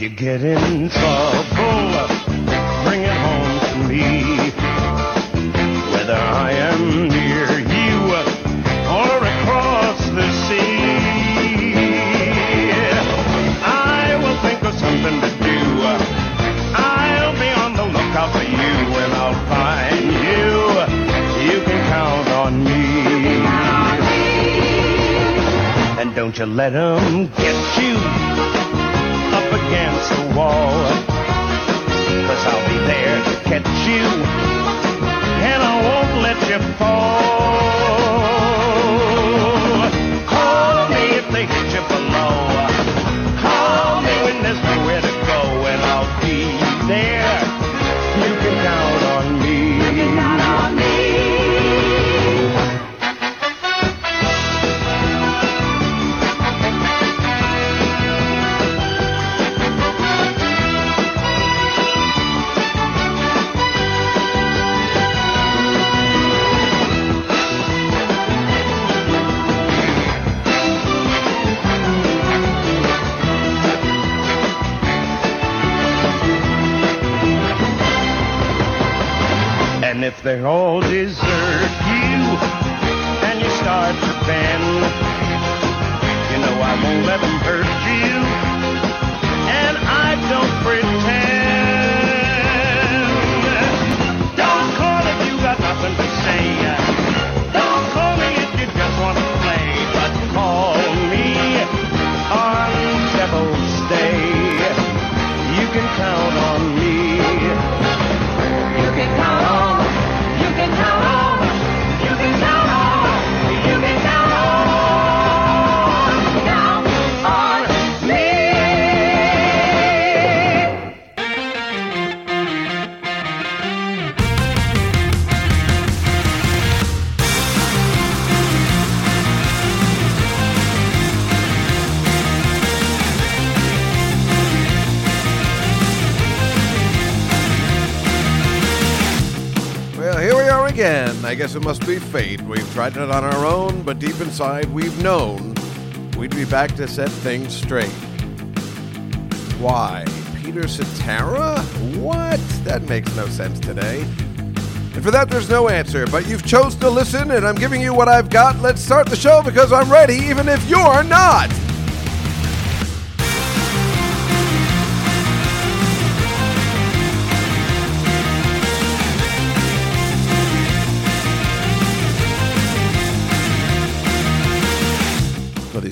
You get in trouble, bring it home to me. Whether I am near you or across the sea, I will think of something to do. I'll be on the lookout for you and I'll find you. You can count on me. And don't you let 'em get you against the wall. Cause I'll be there to catch you. And I won't let you fall. If all desert again. I guess it must be fate. We've tried it on our own, but deep inside, we've known we'd be back to set things straight. Why? Peter Cetera? What? That makes no sense today. And for that, there's no answer, but you've chose to listen, and I'm giving you what I've got. Let's start the show because I'm ready, even if you're not.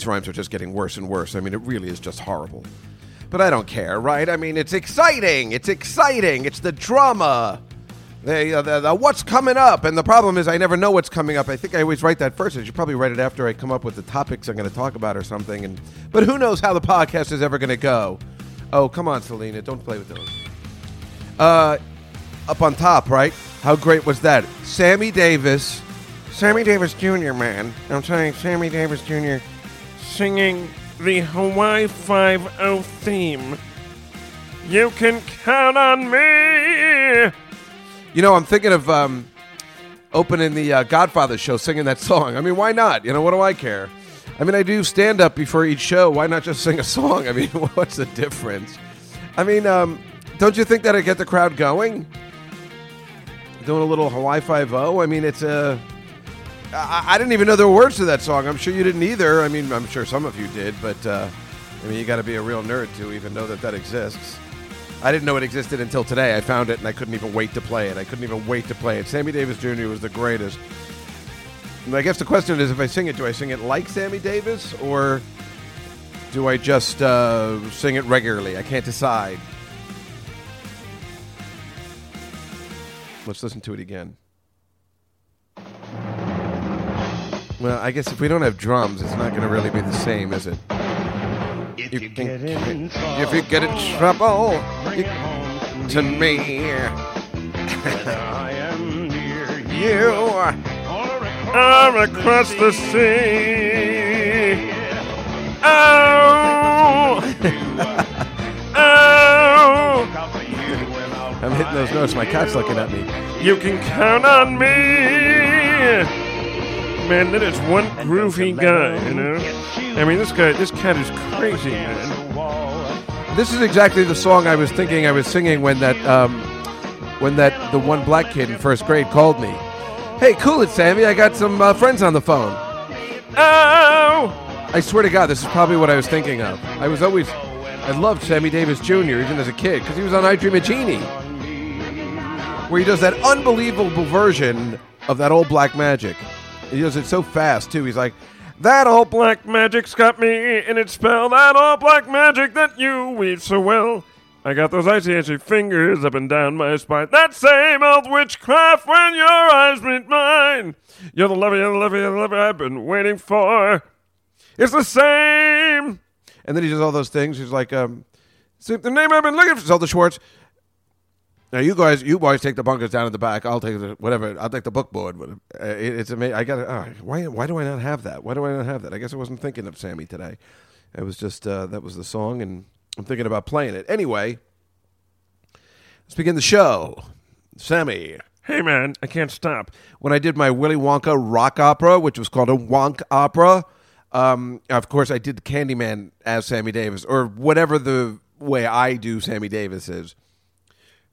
Rhymes are just getting worse and worse. I mean, it really is just horrible. But I don't care, right? I mean, it's exciting. It's exciting. It's the drama. The, uh, the, the what's coming up. And the problem is, I never know what's coming up. I think I always write that first. I should probably write it after I come up with the topics I'm going to talk about or something. And But who knows how the podcast is ever going to go? Oh, come on, Selena. Don't play with those. Uh, up on top, right? How great was that? Sammy Davis. Sammy Davis Jr., man. I'm saying Sammy Davis Jr. singing the Hawaii Five-O theme. You can count on me. You know, I'm thinking of um, opening the uh, Godfather show singing that song. I mean, why not? You know, what do I care? I mean, I do stand up before each show. Why not just sing a song? I mean, what's the difference? I mean, um, don't you think that'd get the crowd going? Doing a little Hawaii Five O. I mean, it's a. I, I didn't even know there were words to that song. I'm sure you didn't either. I mean, I'm sure some of you did, but uh, I mean, you got to be a real nerd to even know that that exists. I didn't know it existed until today. I found it and I couldn't even wait to play it. I couldn't even wait to play it. Sammy Davis Jr. was the greatest. And I guess the question is if I sing it, do I sing it like Sammy Davis or do I just uh, sing it regularly? I can't decide. Let's listen to it again. Well, I guess if we don't have drums, it's not going to really be the same, is it? If You you get in trouble, If you get in trouble, bring you- it home to me, I am near you you. or I'm across the sea. Oh, oh, I'm hitting those notes. My cat's looking at me. you can count on me. Man, that is one groovy guy, you know. I mean, this guy, this cat is crazy, man. This is exactly the song I was thinking I was singing when that um, when that the one black kid in first grade called me. Hey, cool it, Sammy. I got some uh, friends on the phone. Oh! I swear to God, this is probably what I was thinking of. I was always, I loved Sammy Davis Jr. even as a kid because he was on I Dream of Jeannie, where he does that unbelievable version of that old black magic. He does it so fast too. He's like, That old black magic's got me in its spell. That old black magic that you weave so well. I got those icy, icy fingers up and down my spine. That same old witchcraft when your eyes meet mine. You're the lover, you're the lover, you're the lover I've been waiting for. It's the same. and then he does all those things. He's like, um, see the name I've been looking for, Zelda Schwartz. Now you guys, you boys take the bunkers down at the back. I'll take the whatever. I'll take the book board. Uh, it, it's amazing. I got. Oh, why? Why do I not have that? Why do I not have that? I guess I wasn't thinking of Sammy today. It was just uh, that was the song, and I'm thinking about playing it anyway. Let's begin the show. Sammy, Hey man, I can't stop. when I did my Willy Wonka rock opera, which was called a Wonk opera, um, of course I did the Candyman as Sammy Davis, or whatever the way I do Sammy Davis is.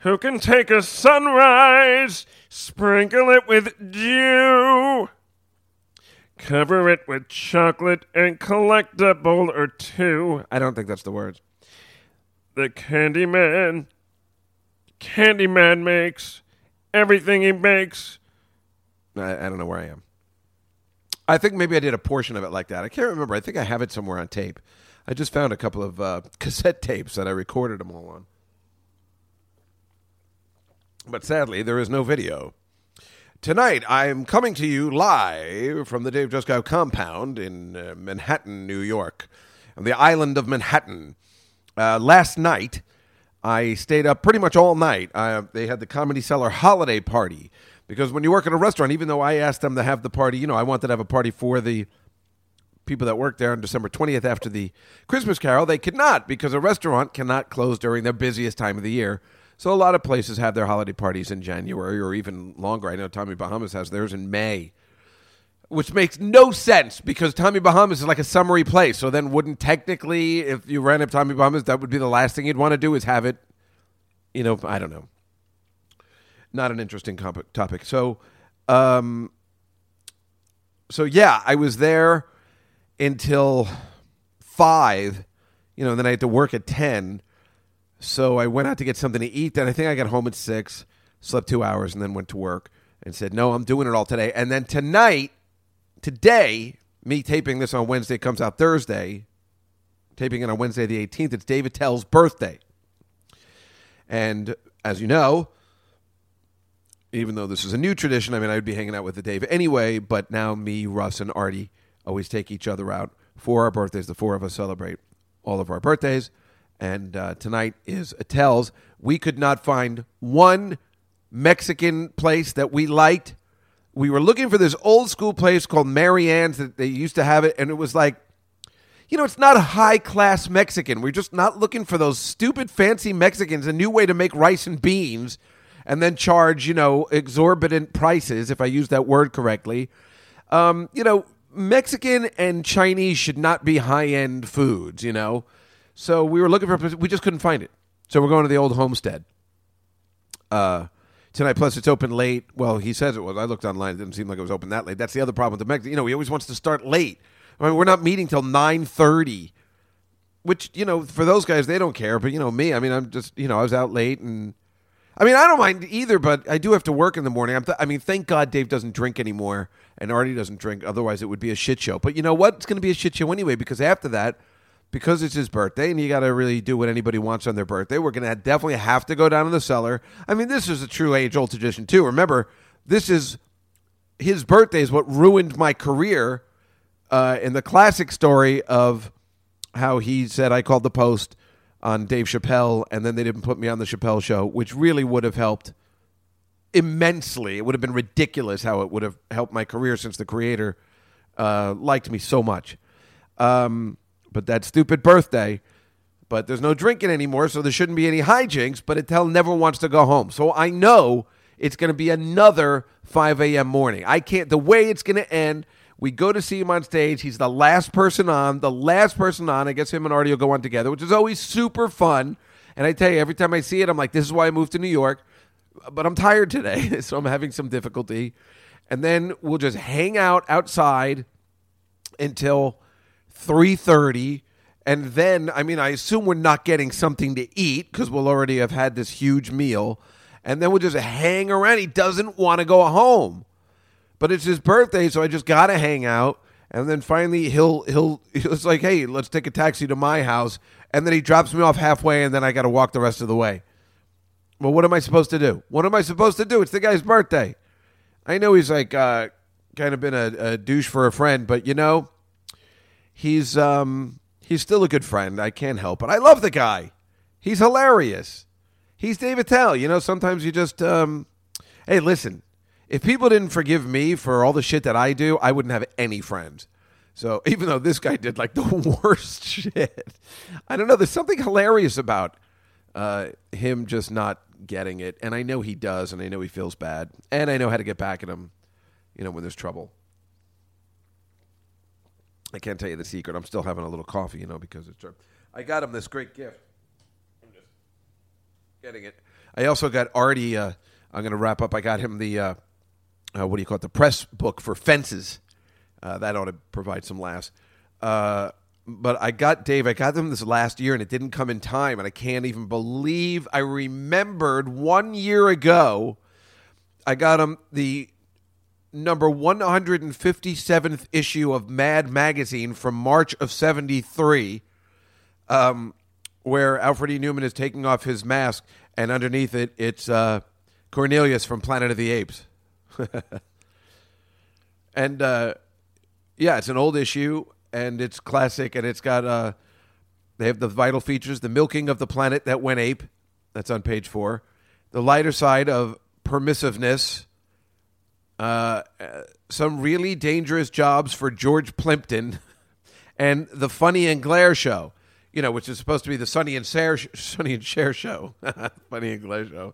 Who can take a sunrise, sprinkle it with dew, cover it with chocolate, and collect a bowl or two? I don't think that's the words. The Candyman. Candyman makes everything he makes. I, I don't know where I am. I think maybe I did a portion of it like that. I can't remember. I think I have it somewhere on tape. I just found a couple of uh, cassette tapes that I recorded them all on. But sadly, there is no video. Tonight, I'm coming to you live from the Dave Juskow compound in uh, Manhattan, New York, on the island of Manhattan. Uh, last night, I stayed up pretty much all night. Uh, they had the Comedy Cellar holiday party because when you work at a restaurant, even though I asked them to have the party, you know, I wanted to have a party for the people that work there on December 20th after the Christmas Carol, they could not because a restaurant cannot close during their busiest time of the year. So a lot of places have their holiday parties in January or even longer. I know Tommy Bahamas has theirs in May, which makes no sense because Tommy Bahamas is like a summery place. So then, wouldn't technically, if you ran up Tommy Bahamas, that would be the last thing you'd want to do is have it, you know, I don't know. Not an interesting comp- topic. So, um, so yeah, I was there until five, you know, then I had to work at 10. So I went out to get something to eat. Then I think I got home at six, slept two hours, and then went to work and said, No, I'm doing it all today. And then tonight, today, me taping this on Wednesday comes out Thursday, taping it on Wednesday the 18th. It's Dave Attell's birthday. And as you know, even though this is a new tradition, I mean, I'd be hanging out with the Dave anyway, but now me, Russ, and Artie always take each other out for our birthdays. The four of us celebrate all of our birthdays. And uh, tonight is Attell's. We could not find one Mexican place that we liked. We were looking for this old school place called Marianne's that they used to have it, and it was like, you know, it's not a high class Mexican. We're just not looking for those stupid fancy Mexicans, a new way to make rice and beans and then charge, you know, exorbitant prices, if I use that word correctly. Um, you know, Mexican and Chinese should not be high end foods, you know? So we were looking for, we just couldn't find it. So we're going to the old homestead uh, tonight. Plus, it's open late. Well, he says it was. I looked online; it didn't seem like it was open that late. That's the other problem with the Mexican. You know, he always wants to start late. I mean, we're not meeting till nine thirty, which you know, for those guys, they don't care. But you know, me, I mean, I'm just you know, I was out late, and I mean, I don't mind either. But I do have to work in the morning. Th- I mean, thank God Dave doesn't drink anymore, and Artie doesn't drink. Otherwise, it would be a shit show. But you know what? It's going to be a shit show anyway because after that because it's his birthday and you got to really do what anybody wants on their birthday. We're going to definitely have to go down to the cellar. I mean, this is a true age old tradition, too. Remember, this is his birthday is what ruined my career uh, in the classic story of how he said, I called the post on Dave Chappelle and then they didn't put me on the Chappelle show, which really would have helped immensely. It would have been ridiculous how it would have helped my career since the creator uh, liked me so much. Um, but that stupid birthday. But there's no drinking anymore, so there shouldn't be any hijinks. But Attell never wants to go home. So I know it's going to be another 5 a.m. morning. I can't, the way it's going to end, We go to see him on stage. He's the last person on, the last person on. I guess him and Artie will go on together, which is always super fun. And I tell you, every time I see it, I'm like, this is why I moved to New York. But I'm tired today, so I'm having some difficulty. And then we'll just hang out outside until 3:30 and then I mean I assume we're not getting something to eat cuz we'll already have had this huge meal and then we'll just hang around. He doesn't want to go home. But it's his birthday so I just got to hang out and then finally he'll he'll it's like hey let's take a taxi to my house and then he drops me off halfway and then I got to walk the rest of the way. Well what am I supposed to do? What am I supposed to do? It's the guy's birthday. I know he's like uh, kind of been a, a douche for a friend but you know he's um he's still a good friend. I can't help it. I love the guy. He's hilarious. He's Dave Attell. You know, sometimes you just um hey, listen. If people didn't forgive me for all the shit that I do, I wouldn't have any friends. So even though this guy did like the worst shit, I don't know. There's something hilarious about uh, him just not getting it, and I know he does, and I know he feels bad, and I know how to get back at him. You know when there's trouble. I can't tell you the secret. I'm still having a little coffee, you know, because it's. I got him this great gift. I'm just getting it. I also got Artie. Uh, I'm going to wrap up. I got him the uh, uh, what do you call it? The press book for fences. Uh, that ought to provide some laughs. Uh, but I got Dave. I got them this last year, and it didn't come in time, and I can't even believe I remembered one year ago. I got him the number 157th issue of Mad Magazine from March of 73, um, where Alfred E. Neuman is taking off his mask, and underneath it, it's uh, Cornelius from Planet of the Apes. and uh, yeah, it's an old issue, and it's classic, and it's got, uh, they have the vital features the milking of the planet that went ape. That's on page four. The lighter side of permissiveness uh, some really dangerous jobs for George Plimpton, and the Funny and Glare show. You know, which is supposed to be the Sonny and Cher, Sonny and Cher show, Funny and Glare show.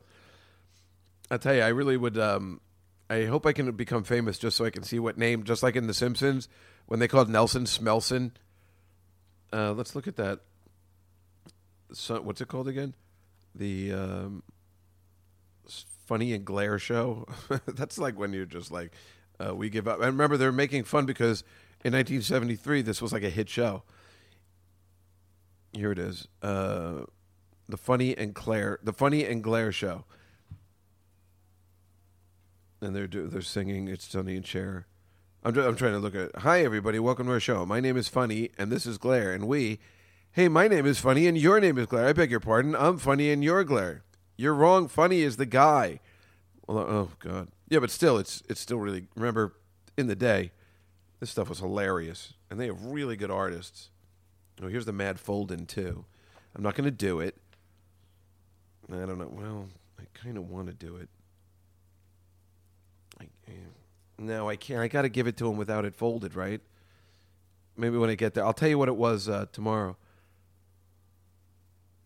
I tell you, I really would. Um, I hope I can become famous just so I can see what name, just like in The Simpsons when they called Nelson Smelson. Uh, let's look at that. So, what's it called again? The um, Funny and Glare show. That's like when you're just like, uh, we give up. I remember they're making fun because in 1973 this was like a hit show. Here it is, uh, the Funny and glare, the Funny and Glare show, and they're do, they're singing. It's Sonny and Cher. I'm I'm trying to look at. Hi everybody, welcome to our show. My name is Funny and this is Glare, and we. Hey, my name is Funny and your name is Glare. I beg your pardon. I'm Funny and you're Glare. You're wrong. Funny is the guy. Well, oh God, yeah, but still, it's it's still really. Remember, in the day, this stuff was hilarious, and they have really good artists. Oh, here's the Mad Fold-in too. I'm not going to do it. I don't know. Well, I kind of want to do it. I, no, I can't. I got to give it to him without it folded, right? Maybe when I get there, I'll tell you what it was uh, tomorrow.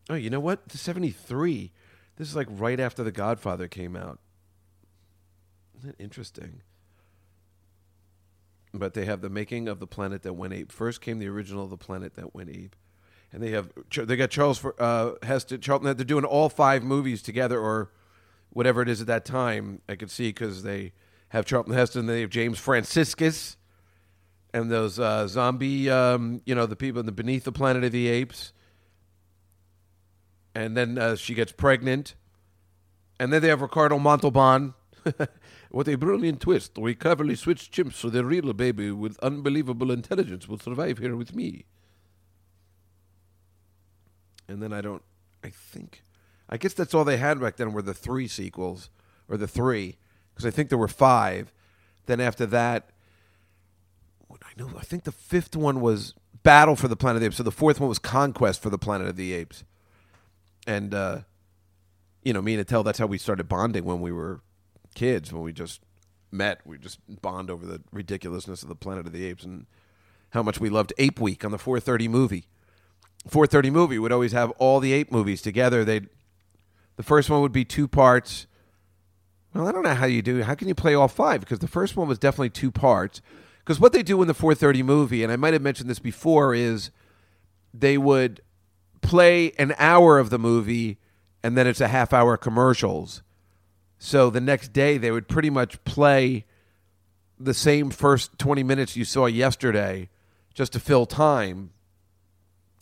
Oh, you know what? The 73. This is like right after The Godfather came out. Isn't that interesting? But they have the making of the planet that went ape. First came the original of the planet that went ape, and they have they got Charles uh, Heston. Charlton. They're doing all five movies together, or whatever it is at that time. I could see because they have Charlton Heston. They have James Franciscus, and those uh, zombie, um, you know, the people in the Beneath the Planet of the Apes and then uh, she gets pregnant, and then they have Ricardo Montalban. what a brilliant twist! We cleverly switched chimps so the real baby with unbelievable intelligence will survive here with me. And then I don't. I think. I guess that's all they had back then were the three sequels, or the three, because I think there were five. Then after that, I know. I think the fifth one was Battle for the Planet of the Apes. So the fourth one was Conquest for the Planet of the Apes and uh, you know, me and Attell, that's how we started bonding when we were kids. When we just met, we just bond over the ridiculousness of the Planet of the Apes and how much we loved Ape Week on the 4:30 movie. 4:30 movie would always have all the ape movies together. They, the first one would be two parts. Well, I don't know how you do. How can you play all five? Because the first one was definitely two parts. Because what they do in the 4:30 movie, and I might have mentioned this before, is they would play an hour of the movie, and then it's a half hour commercials. So the next day they would pretty much play the same first 20 minutes you saw yesterday just to fill time.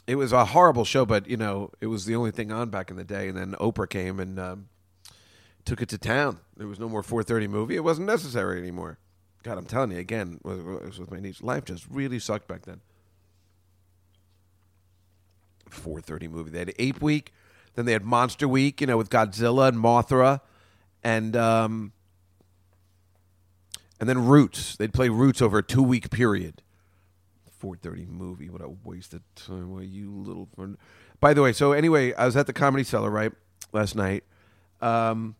It was a horrible show, but you know, it was the only thing on back in the day. And then Oprah came and um, took it to town. There was no more 4:30 movie. It wasn't necessary anymore. God, I'm telling you again, it was with my niece. Life just really sucked back then. 4:30 movie. They had Ape Week, then they had Monster Week. You know, with Godzilla and Mothra, and um, and then Roots. They'd play Roots over a two week period. 4:30 movie. What a waste of time! You little. Fun. By the way, so anyway, I was at the Comedy Cellar right last night. Um,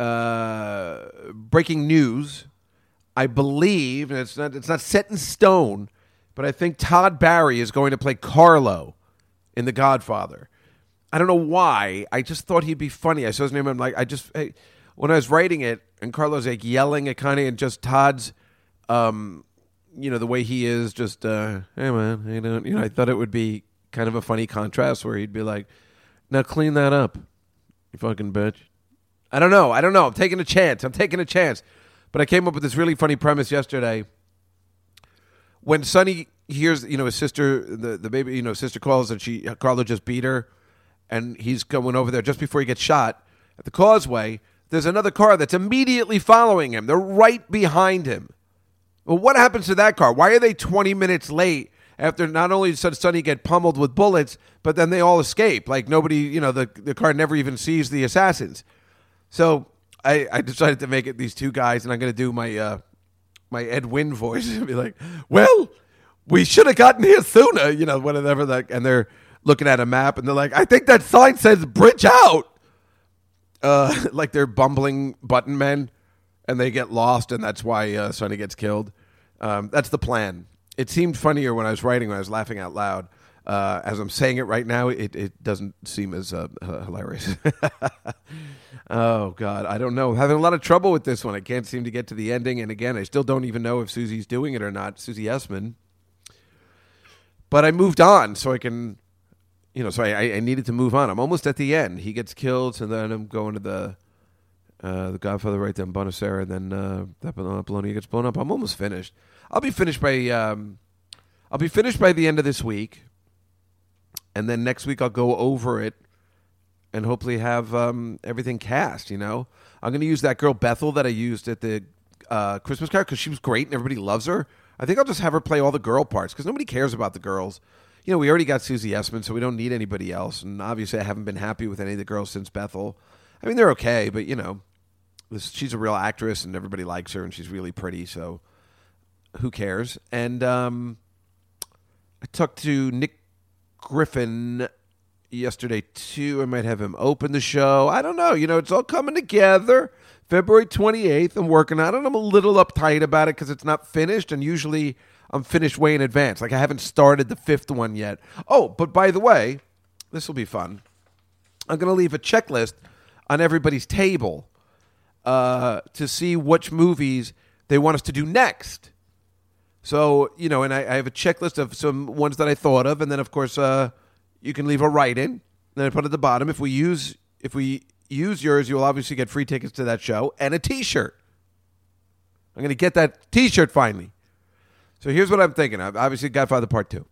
uh, breaking news. I believe, and it's not it's not set in stone, but I think Todd Barry is going to play Carlo in The Godfather. I don't know why. I just thought he'd be funny. I saw his name. I'm like, I just hey, when I was writing it, and Carlo's like yelling at Connie, and just Todd's, um, you know, the way he is, just uh, hey man, you know, you know, I thought it would be kind of a funny contrast where he'd be like, now clean that up, you fucking bitch. I don't know. I don't know. I'm taking a chance. I'm taking a chance. But I came up with this really funny premise yesterday. When Sonny hears, you know, his sister, the, the baby, you know, sister calls and she, Carlo just beat her, and he's going over there just before he gets shot at the causeway. There's another car that's immediately following him. They're right behind him. Well, what happens to that car? Why are they 20 minutes late after not only did Sonny get pummeled with bullets, but then they all escape? Like nobody, you know, the, the car never even sees the assassins. So I, I decided to make it these two guys, and I'm going to do my uh, my Ed Wynn voice and be like, "Well, we should have gotten here sooner," you know, whatever. That, and they're looking at a map, and they're like, "I think that sign says bridge out." Uh, like they're bumbling button men, and they get lost, and that's why uh, Sonny gets killed. Um, that's the plan. It seemed funnier when I was writing, when I was laughing out loud. Uh, as I'm saying it right now, it, it doesn't seem as uh, hilarious. oh God, I don't know. I'm having a lot of trouble with this one. I can't seem to get to the ending, and again, I still don't even know if Susie's doing it or not. Susie Essman. But I moved on, so I can, you know, so I, I needed to move on. I'm almost at the end. He gets killed, and then I'm going to the uh, the Godfather right there in Buenos Aires, and then uh, that Apollonia gets blown up. I'm almost finished. I'll be finished by um, I'll be finished by the end of this week, and then next week I'll go over it and hopefully have um, everything cast. You know, I'm going to use that girl Bethel that I used at the uh, Christmas card because she was great and everybody loves her. I think I'll just have her play all the girl parts because nobody cares about the girls. You know, we already got Susie Essman, so we don't need anybody else. And obviously, I haven't been happy with any of the girls since Bethel. I mean, they're okay, but you know, this, she's a real actress and everybody likes her and she's really pretty. So who cares? And um, I talked to Nick Griffin yesterday too. I might have him open the show. I don't know. You know, it's all coming together. February 28th, I'm working on it. I'm a little uptight about it because it's not finished, and usually I'm finished way in advance. Like I haven't started the fifth one yet. Oh, but by the way, this will be fun. I'm going to leave a checklist on everybody's table uh, to see which movies they want us to do next. So, you know, and I, I have a checklist of some ones that I thought of, and then, of course, uh, you can leave a write in. Then I put at the bottom if we use if we use yours, you will obviously get free tickets to that show and a T-shirt. I'm going to get that T-shirt finally. So here's what I'm thinking. of. Obviously, Godfather Part Two.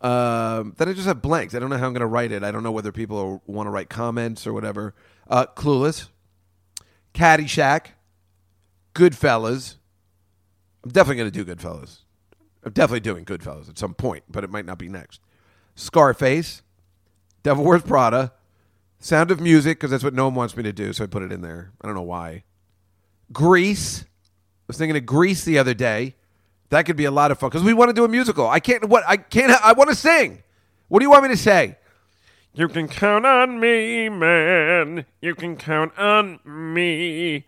Um, then I just have blanks. I don't know how I'm going to write it. I don't know whether people want to write comments or whatever. Uh, Clueless, Caddyshack, Goodfellas. I'm definitely going to do Goodfellas. I'm definitely doing Goodfellas at some point, but it might not be next. Scarface, Devil Wears Prada, Sound of Music, because that's what Noam wants me to do, so I put it in there. I don't know why. Grease. I was thinking of Grease the other day. That could be a lot of fun because we want to do a musical. I can't. What I can't. I want to sing. What do you want me to say? You can count on me, man. You can count on me.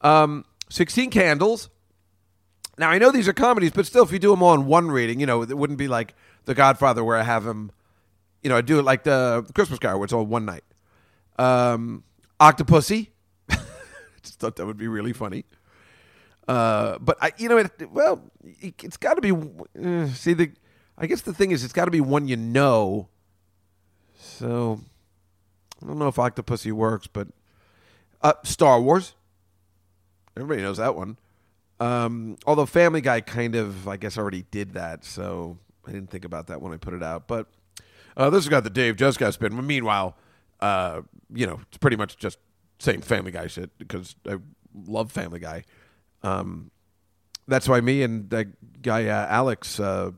Um, Sixteen Candles. Now I know these are comedies, but still, if you do them all in one reading, you know, it wouldn't be like The Godfather where I have them. You know, I do it like the Christmas Carol, where it's all one night. Um, Octopussy. Just thought that would be really funny. Uh, but I, you know, it, well, it, it's got to be. Uh, see, the I guess the thing is, it's got to be one you know. So I don't know if Octopussy works, but uh, Star Wars. Everybody knows that one. Um, although Family Guy kind of, I guess, already did that, so I didn't think about that when I put it out. But uh, this has got the Dave Juskow spin. Meanwhile, uh, you know, it's pretty much just same Family Guy shit because I love Family Guy. Um, that's why me and that guy uh, Alex uh,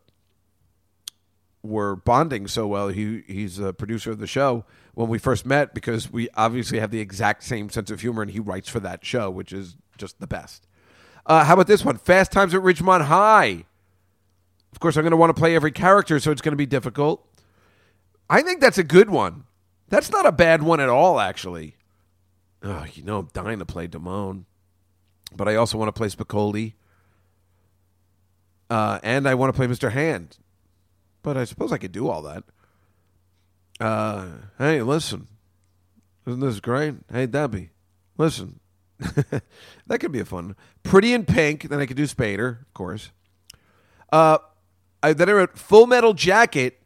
were bonding so well. He he's a producer of the show when we first met because we obviously have the exact same sense of humor, and he writes for that show, which is just the best. Uh, how about this one? Fast Times at Ridgemont High. Of course, I'm going to want to play every character, so it's going to be difficult. I think that's a good one. That's not a bad one at all, actually. Oh, you know, I'm dying to play Damone, but I also want to play Spicoli, uh, and I want to play Mr. Hand. But I suppose I could do all that. Uh, hey, listen, isn't this great? Hey, Debbie, listen, that could be a fun. Pretty in Pink. Then I could do Spader, of course. Uh, I, then I wrote Full Metal Jacket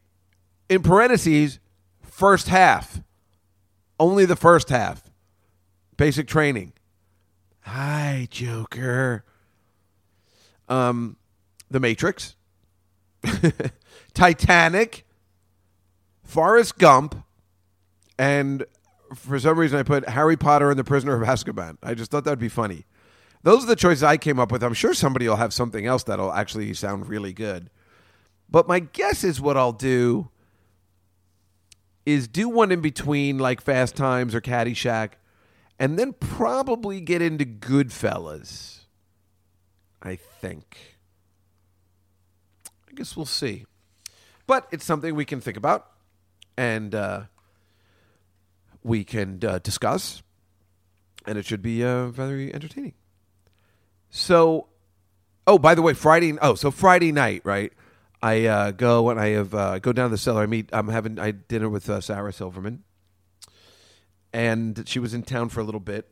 in parentheses, first half. Only the first half. Basic training. Hi, Joker. Um, The Matrix. Titanic. Forrest Gump. And for some reason, I put Harry Potter and the Prisoner of Azkaban. I just thought that would be funny. Those are the choices I came up with. I'm sure somebody will have something else that'll actually sound really good. But my guess is what I'll do is do one in between, like Fast Times or Caddyshack, and then probably get into Goodfellas. I think. I guess we'll see. But it's something we can think about. And, uh, we can uh, discuss, and it should be uh, very entertaining. So, oh, by the way, Friday. Oh, so Friday night, right? I uh, go and I have uh, go down to the cellar. I meet. I'm having I dinner with uh, Sarah Silverman, and she was in town for a little bit,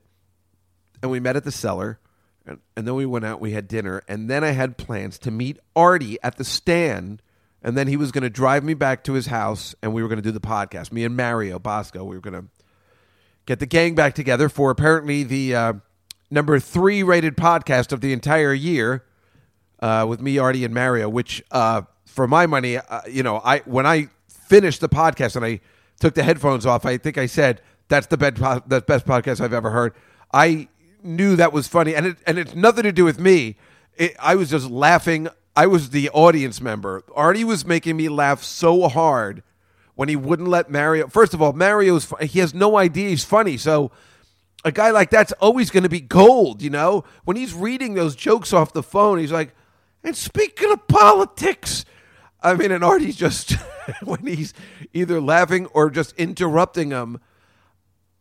and we met at the cellar, and, and then we went out. We had dinner, and then I had plans to meet Artie at the stand and then he was going to drive me back to his house and we were going to do the podcast me and mario bosco we were going to get the gang back together for apparently the uh, number three rated podcast of the entire year uh, with me artie and mario which uh, for my money uh, you know i when i finished the podcast and i took the headphones off i think i said that's the best, the best podcast i've ever heard. I knew that was funny and it, and it's nothing to do with me. It, i was just laughing. I was the audience member. Artie was making me laugh so hard when he wouldn't let Mario. First of all, Mario's he has no idea he's funny, so a guy like that's always going to be gold. You know, when he's reading those jokes off the phone, he's like, "And speaking of politics." I mean, and Artie's just when he's either laughing or just interrupting him.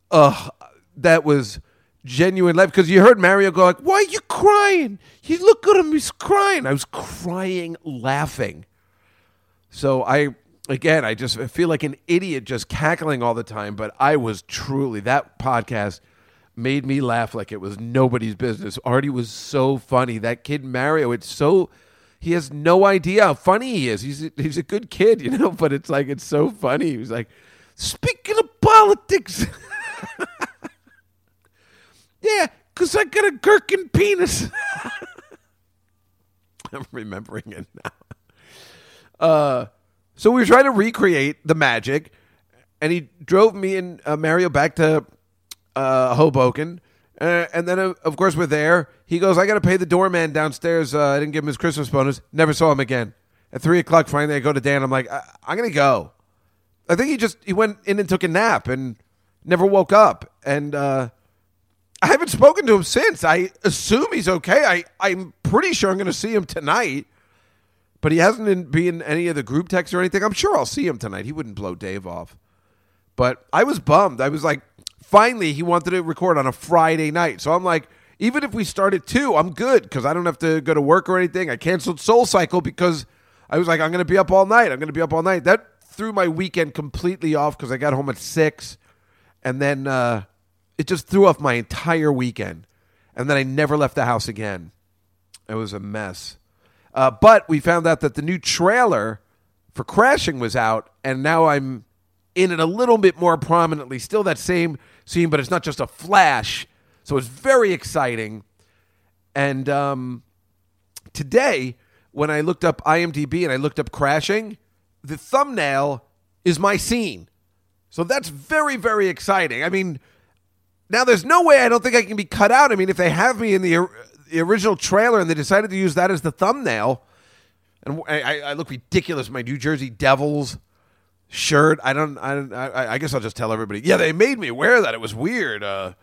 Uh, that was genuine laugh because you heard Mario go like, "Why are you crying? You look at him; he's crying." I was crying, laughing. So I, again, I just feel like an idiot just cackling all the time. But I was truly that podcast made me laugh like it was nobody's business. Artie was so funny. That kid Mario, it's so he has no idea how funny he is. He's a, he's a good kid, you know. But it's like it's so funny. He was like, speaking of politics. Yeah, because I got a gherkin penis. I'm remembering it now. Uh, so we were trying to recreate the magic, and he drove me and uh, Mario back to uh, Hoboken. Uh, and then, uh, of course, we're there. He goes, I got to pay the doorman downstairs. Uh, I didn't give him his Christmas bonus. Never saw him again. At 3 o'clock, finally, I go to Dan. I'm like, I- I'm going to go. I think he just he went in and took a nap and never woke up. And uh, I haven't spoken to him since. I assume he's okay. I, I'm pretty sure I'm going to see him tonight, but he hasn't been, in any of the group texts or anything. I'm sure I'll see him tonight. He wouldn't blow Dave off. But I was bummed. I was like, finally, he wanted to record on a Friday night. So I'm like, even if we start at two, I'm good because I don't have to go to work or anything. I canceled Soul Cycle because I was like, I'm going to be up all night. I'm going to be up all night. That threw my weekend completely off because I got home at six. And then, uh, it just threw off my entire weekend. And then I never left the house again. It was a mess. Uh, but we found out that the new trailer for Crashing was out, and now I'm in it a little bit more prominently. Still that same scene, but it's not just a flash. So it's very exciting. And um, today, when I looked up IMDb and I looked up Crashing, the thumbnail is my scene. So that's very, very exciting. I mean, now there's no way I don't think I can be cut out. I mean, if they have me in the, the original trailer and they decided to use that as the thumbnail, and I, I look ridiculous, my New Jersey Devils shirt. I don't. I, I, I guess I'll just tell everybody. Yeah, they made me wear that. It was weird. Uh,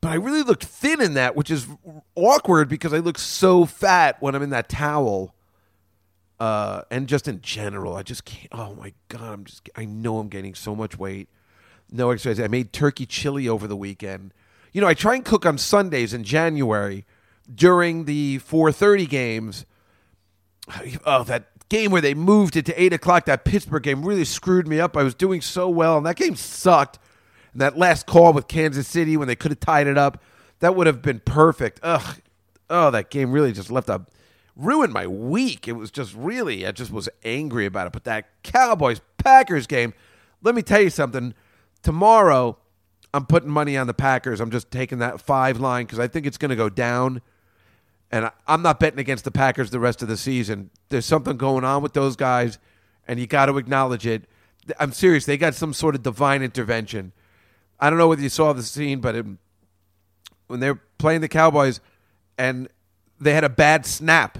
but I really looked thin in that, which is awkward because I look so fat when I'm in that towel. Uh, and just in general, I just can't. Oh my god, I'm just. I know I'm gaining so much weight. No exercise. I made turkey chili over the weekend. You know, I try and cook on Sundays in January during the 4:30 games. Oh, that game where they moved it to eight o'clock. That Pittsburgh game really screwed me up. I was doing so well, and that game sucked. And that last call with Kansas City when they could have tied it up, that would have been perfect. Ugh, oh, that game really just left a ruined my week. It was just really, I just was angry about it. But that Cowboys Packers game, let me tell you something. Tomorrow, I'm putting money on the Packers. I'm just taking that five line because I think it's going to go down. And I'm not betting against the Packers the rest of the season. There's something going on with those guys, and you got to acknowledge it. I'm serious. They got some sort of divine intervention. I don't know whether you saw the scene, but it, when they're playing the Cowboys and they had a bad snap,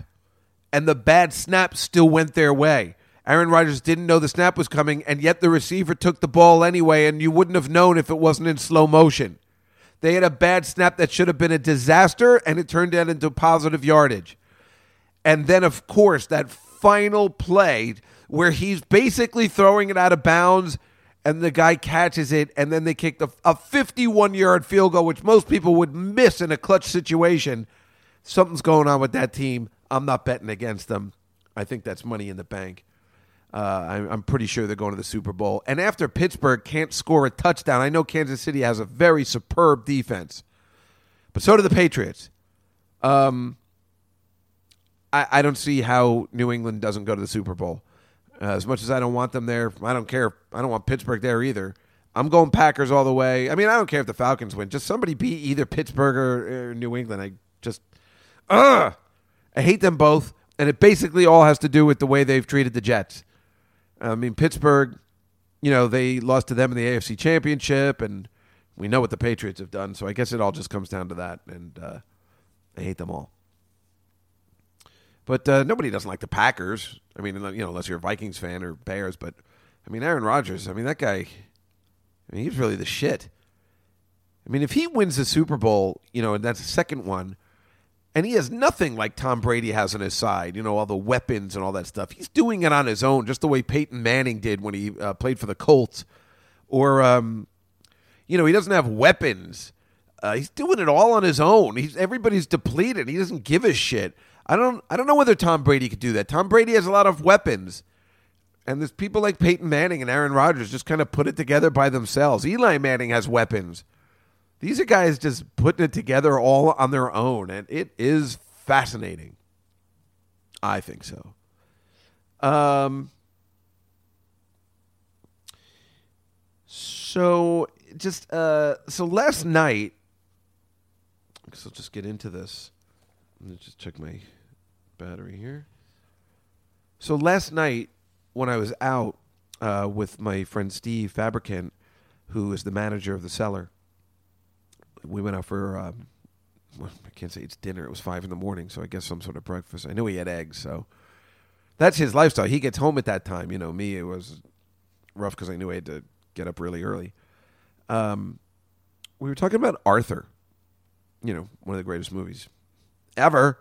and the bad snap still went their way. Aaron Rodgers didn't know the snap was coming, and yet the receiver took the ball anyway, and you wouldn't have known if it wasn't in slow motion. They had a bad snap that should have been a disaster, and it turned out into positive yardage. And then, of course, that final play where he's basically throwing it out of bounds and the guy catches it, and then they kick a 51 yard field goal, which most people would miss in a clutch situation. Something's going on with that team. I'm not betting against them. I think that's money in the bank. Uh, I'm, I'm pretty sure they're going to the Super Bowl. And after Pittsburgh can't score a touchdown, I know Kansas City has a very superb defense, but so do the Patriots. Um, I, I don't see how New England doesn't go to the Super Bowl. Uh, as much as I don't want them there, I don't care. I don't want Pittsburgh there either. I'm going Packers all the way. I mean, I don't care if the Falcons win. Just somebody beat either Pittsburgh or, or New England. I just, ugh, I hate them both, and it basically all has to do with the way they've treated the Jets. I mean, Pittsburgh, you know, they lost to them in the AFC Championship, and we know what the Patriots have done. So I guess it all just comes down to that, and uh, I hate them all. But uh, nobody doesn't like the Packers. I mean, you know, unless you're a Vikings fan or Bears. But I mean, Aaron Rodgers. I mean, that guy. I mean, he's really the shit. I mean, if he wins the Super Bowl, you know, and that's the second one, and he has nothing like Tom Brady has on his side, you know, all the weapons and all that stuff. He's doing it on his own, just the way Peyton Manning did when he uh, played for the Colts. Or, um, you know, he doesn't have weapons. Uh, he's doing it all on his own. He's everybody's depleted. He doesn't give a shit. I don't I don't know whether Tom Brady could do that. Tom Brady has a lot of weapons. And there's people like Peyton Manning and Aaron Rodgers just kind of put it together by themselves. Eli Manning has weapons. These are guys just putting it together all on their own, and it is fascinating. I think so. Um, so just uh, so last night, guess I'll just get into this. Let me just check my battery here. So last night, when I was out uh, with my friend Steve Fabricant, who is the manager of the cellar, we went out for um, I can't say it's dinner. It was five in the morning, so I guess some sort of breakfast. I knew he had eggs, so that's his lifestyle. He gets home at that time. You know, me it was rough because I knew I had to get up really early. Um, we were talking about Arthur. You know, one of the greatest movies ever.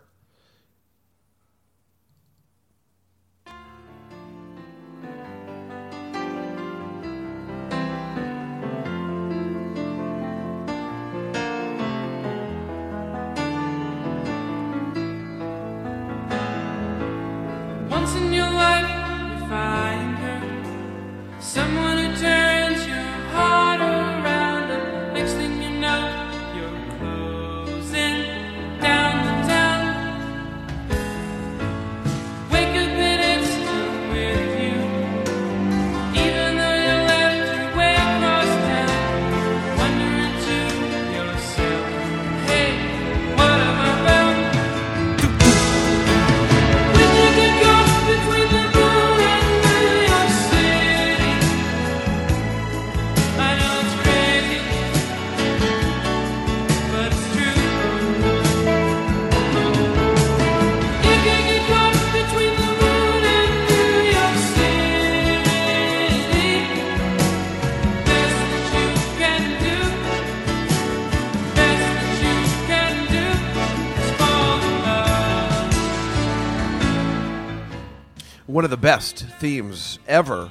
One of the best themes ever.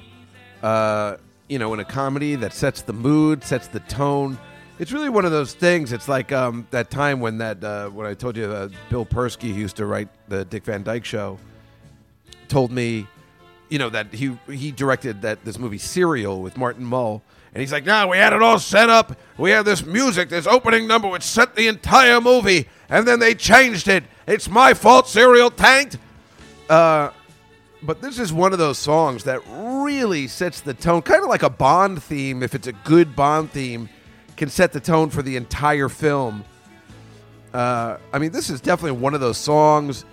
Uh, you know, in a comedy that sets the mood, sets the tone. It's really one of those things. It's like um, that time when that uh, when I told you uh, Bill Persky who used to write the Dick Van Dyke Show told me, you know, that he he directed that this movie Serial with Martin Mull, and he's like, "No, we had it all set up. We had this music, this opening number, which set the entire movie, and then they changed it. It's my fault. Serial tanked." Uh, but this is one of those songs that really sets the tone, kind of like a Bond theme. If it's a good Bond theme, can set the tone for the entire film. Uh, I mean, this is definitely one of those songs.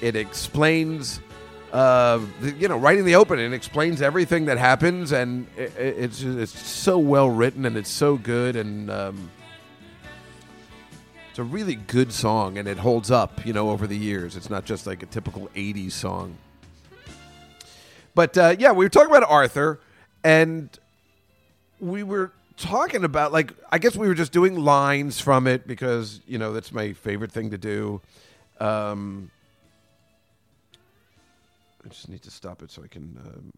It explains, uh, you know, right in the opening, it explains everything that happens, and it- it's it's so well written and it's so good, and um, it's a really good song, and it holds up, you know, over the years. It's not just like a typical '80s song. But uh, yeah, we were talking about Arthur, and we were talking about like I guess we were just doing lines from it because you know that's my favorite thing to do. Um, I just need to stop it so I can um,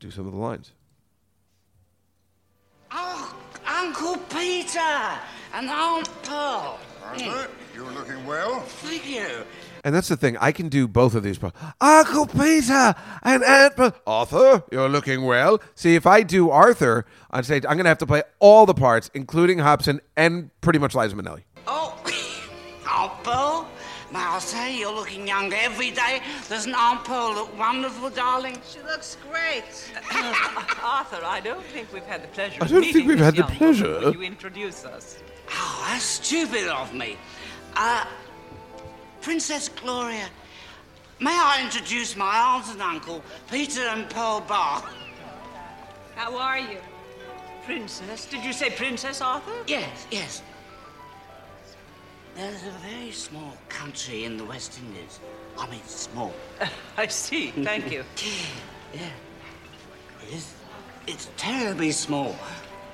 do some of the lines. Oh, Uncle Peter and Aunt Pearl. Arthur, you're looking well. Thank you. And that's the thing. I can do both of these. pro- Uncle Peter and Aunt Pe- Arthur, you're looking well. See, if I do Arthur on stage, I'm going to have to play all the parts, including Hobson and pretty much Liza Minnelli. Oh, Aunt Pearl. May I say you're looking younger every day. Doesn't Aunt Pearl look wonderful, darling? She looks great. Arthur, I don't think we've had the pleasure I don't meeting think we've had the young woman. pleasure. Will you introduce us? Oh, that's stupid of me. Uh, Princess Gloria, may I introduce my aunt and uncle, Peter and Pearl Bar? How are you? Princess? Did you say Princess Arthur? Yes, yes. There's a very small country in the West Indies. I mean, small. I see. Thank you. Yeah. It is. It's terribly small.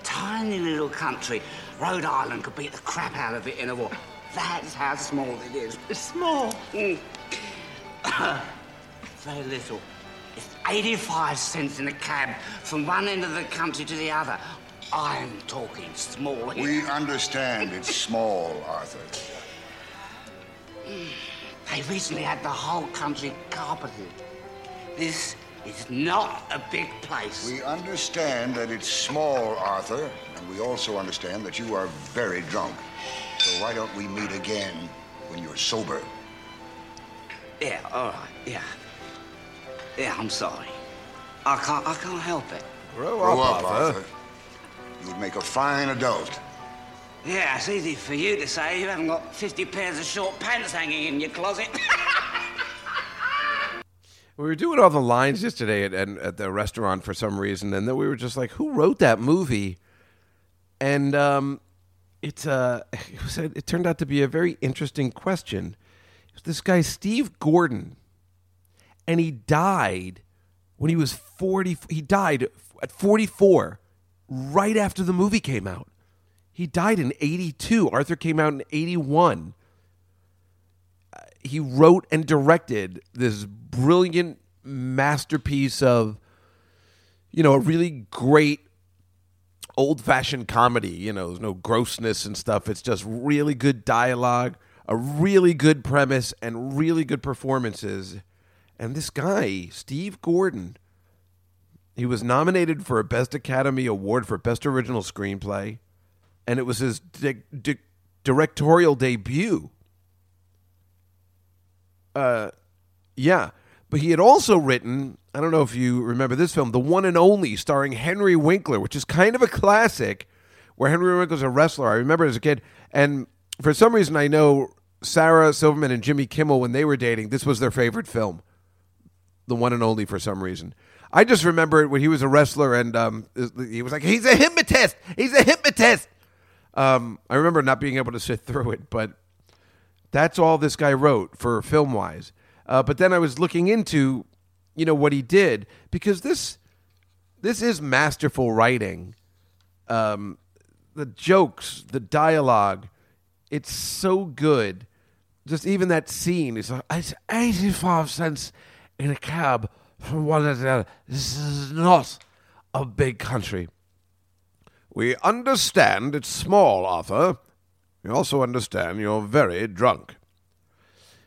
Tiny little country. Rhode Island could beat the crap out of it in a war. That's how small it is. It's small. Mm. Very little. It's 85 cents in a cab from one end of the country to the other. I'm talking small here. We understand it's small, Arthur. They recently had the whole country carpeted. This is not a big place. We understand that it's small, Arthur, and we also understand that you are very drunk. So why don't we meet again when you're sober? Yeah, all right, yeah. Yeah, I'm sorry. I can't, I can't help it. Grow, Grow up, Arthur. You would make a fine adult. Yeah, it's easy for you to say. You haven't got 50 pairs of short pants hanging in your closet. We were doing all the lines yesterday at, at, at the restaurant for some reason, and then we were just like, "Who wrote that movie?" And um, it uh, it, was a, it turned out to be a very interesting question. This guy Steve Gordon, and he died when he was forty. He died at forty-four, right after the movie came out. He died in eighty-two. Arthur came out in eighty-one he wrote and directed this brilliant masterpiece of you know a really great old fashioned comedy you know there's no grossness and stuff it's just really good dialogue a really good premise and really good performances and this guy steve gordon he was nominated for a best academy award for best original screenplay and it was his di- di- directorial debut uh, yeah. But he had also written, I don't know if you remember this film, The One and Only, starring Henry Winkler, which is kind of a classic, where Henry Winkler's a wrestler. I remember as a kid. And for some reason, I know Sarah Silverman and Jimmy Kimmel, when they were dating, this was their favorite film. The One and Only, for some reason. I just remember it when he was a wrestler and um, he was like, he's a hypnotist! He's a hypnotist! Um, I remember not being able to sit through it, but that's all this guy wrote for film wise. Uh, but then I was looking into, you know, what he did because this this is masterful writing. Um, the jokes, the dialogue, it's so good. Just even that scene is like, it's eighty five cents in a cab from one to the other. This is not a big country. We understand it's small, Arthur. We also understand you're very drunk.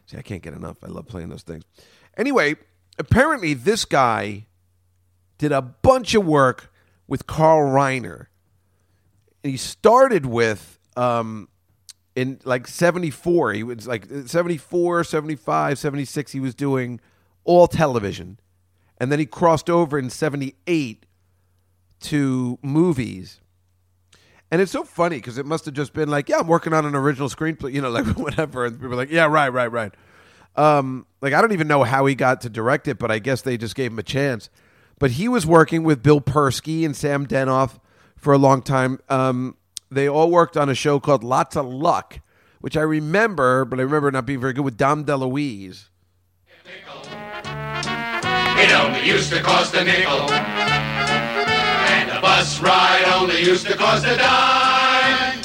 See, I can't get enough. I love playing those things. Anyway, apparently this guy did a bunch of work with Carl Reiner. He started with um, in like 74 he was like 74 75 76 he was doing all television. And then he crossed over in 78 to movies. And it's so funny because it must have just been like yeah i'm working on an original screenplay you know like whatever. And people are like yeah right right right um, like i don't even know how he got to direct it but i guess they just gave him a chance but he was working with bill persky and sam denoff for a long time um, they all worked on a show called lots of luck which i remember but i remember not being very good with dom deluise It only used to cost a nickel. And a bus ride only used to cost a dime.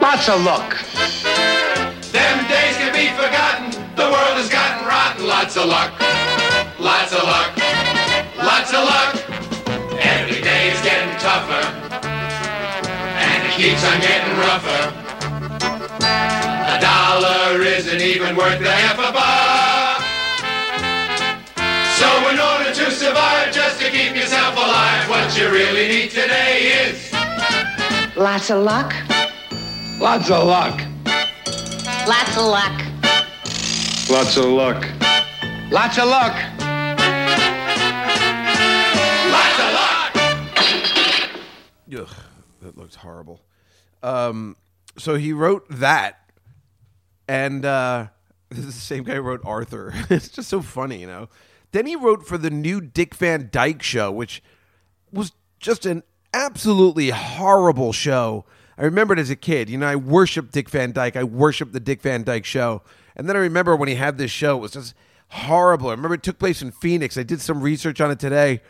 Lots of luck. Them days can be forgotten. The world has gotten rotten. Lots of luck. Lots of luck. Lots of luck. Every day is getting tougher. And it keeps on getting rougher. A dollar isn't even worth a half a buck. So in order to survive, just to keep yourself alive, what you really need today is Lots of luck. Lots of luck. Lots of luck. Lots of luck. Lots of luck. lots of luck. Ugh, that looks horrible. Um, so he wrote that, and uh, this is the same guy who wrote Arthur. it's just so funny, you know. Then he wrote for the new Dick Van Dyke show, which was just an absolutely horrible show. I remember it as a kid. You know, I worshiped Dick Van Dyke. I worshiped the Dick Van Dyke show. And then I remember when he had this show, it was just horrible. I remember it took place in Phoenix. I did some research on it today.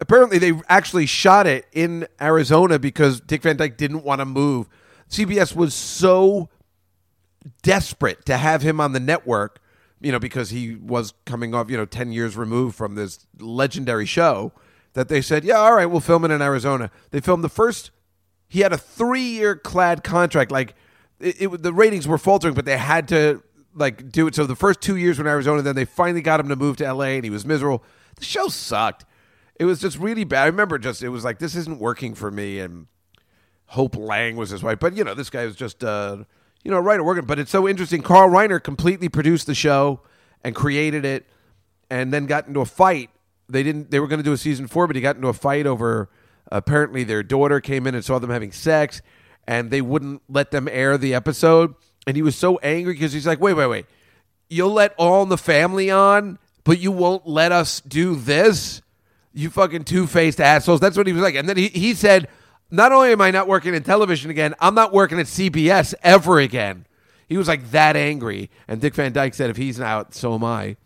Apparently, they actually shot it in Arizona because Dick Van Dyke didn't want to move. CBS was so desperate to have him on the network, you know, because he was coming off, you know, 10 years removed from this legendary show, that they said, yeah, all right, we'll film it in Arizona. They filmed the first, he had a three year clad contract. Like, it, it, the ratings were faltering, but they had to, like, do it. So the first two years were in Arizona, then they finally got him to move to LA and he was miserable. The show sucked. It was just really bad. I remember just, it was like, this isn't working for me. And, Hope Lange was his wife. But you know, this guy was just uh, you know a writer working. But it's so interesting. Carl Reiner completely produced the show and created it, and then got into a fight. They didn't. They were going to do a season four, but he got into a fight over. Apparently, their daughter came in and saw them having sex, and they wouldn't let them air the episode. And he was so angry because he's like, "Wait, wait, wait! You'll let all the family on, but you won't let us do this." You fucking two faced assholes. That's what he was like. And then he, he said, Not only am I not working in television again, I'm not working at CBS ever again. He was like that angry. And Dick Van Dyke said, If he's out, so am I.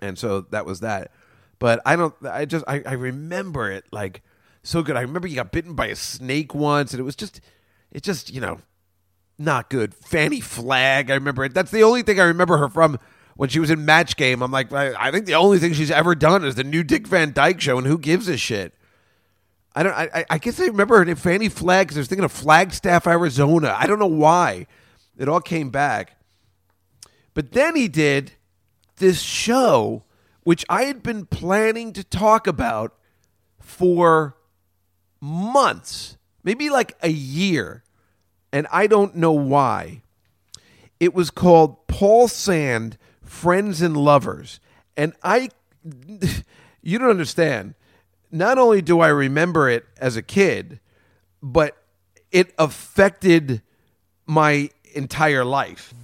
And so that was that. But I don't, I just, I, I remember it like so good. I remember he got bitten by a snake once, and it was just, it just, you know, not good. Fannie Flagg, I remember it. That's the only thing I remember her from when she was in Match Game. I'm like, I, I think the only thing she's ever done is the new Dick Van Dyke show, and who gives a shit? I don't. I, I- guess I remember her name, Fannie Flagg, because I was thinking of Flagstaff, Arizona. I don't know why. It all came back. But then he did this show, which I had been planning to talk about for months, maybe like a year, and I don't know why. It was called Paul Sand Friends and Lovers. And I, you don't understand. Not only do I remember it as a kid, but it affected my entire life.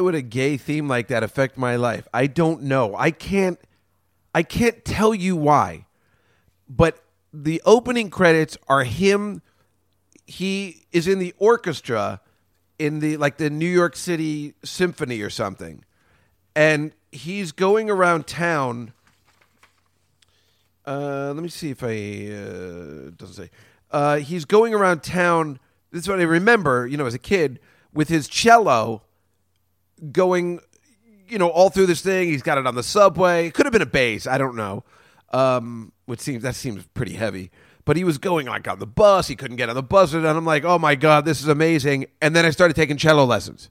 Would a gay theme like that affect my life? I don't know. I can't I can't tell you why. But the opening credits are him he is in the orchestra in the like the New York City Symphony or something. And he's going around town uh, let me see if I uh, doesn't say. Uh, he's going around town. This is what I remember. You know, as a kid, with his cello, going, you know, all through this thing. He's got it on the subway. It could have been a bass. I don't know. Um, which seems that seems pretty heavy. But he was going like on the bus. He couldn't get on the bus, and I'm like, oh my god, this is amazing. And then I started taking cello lessons.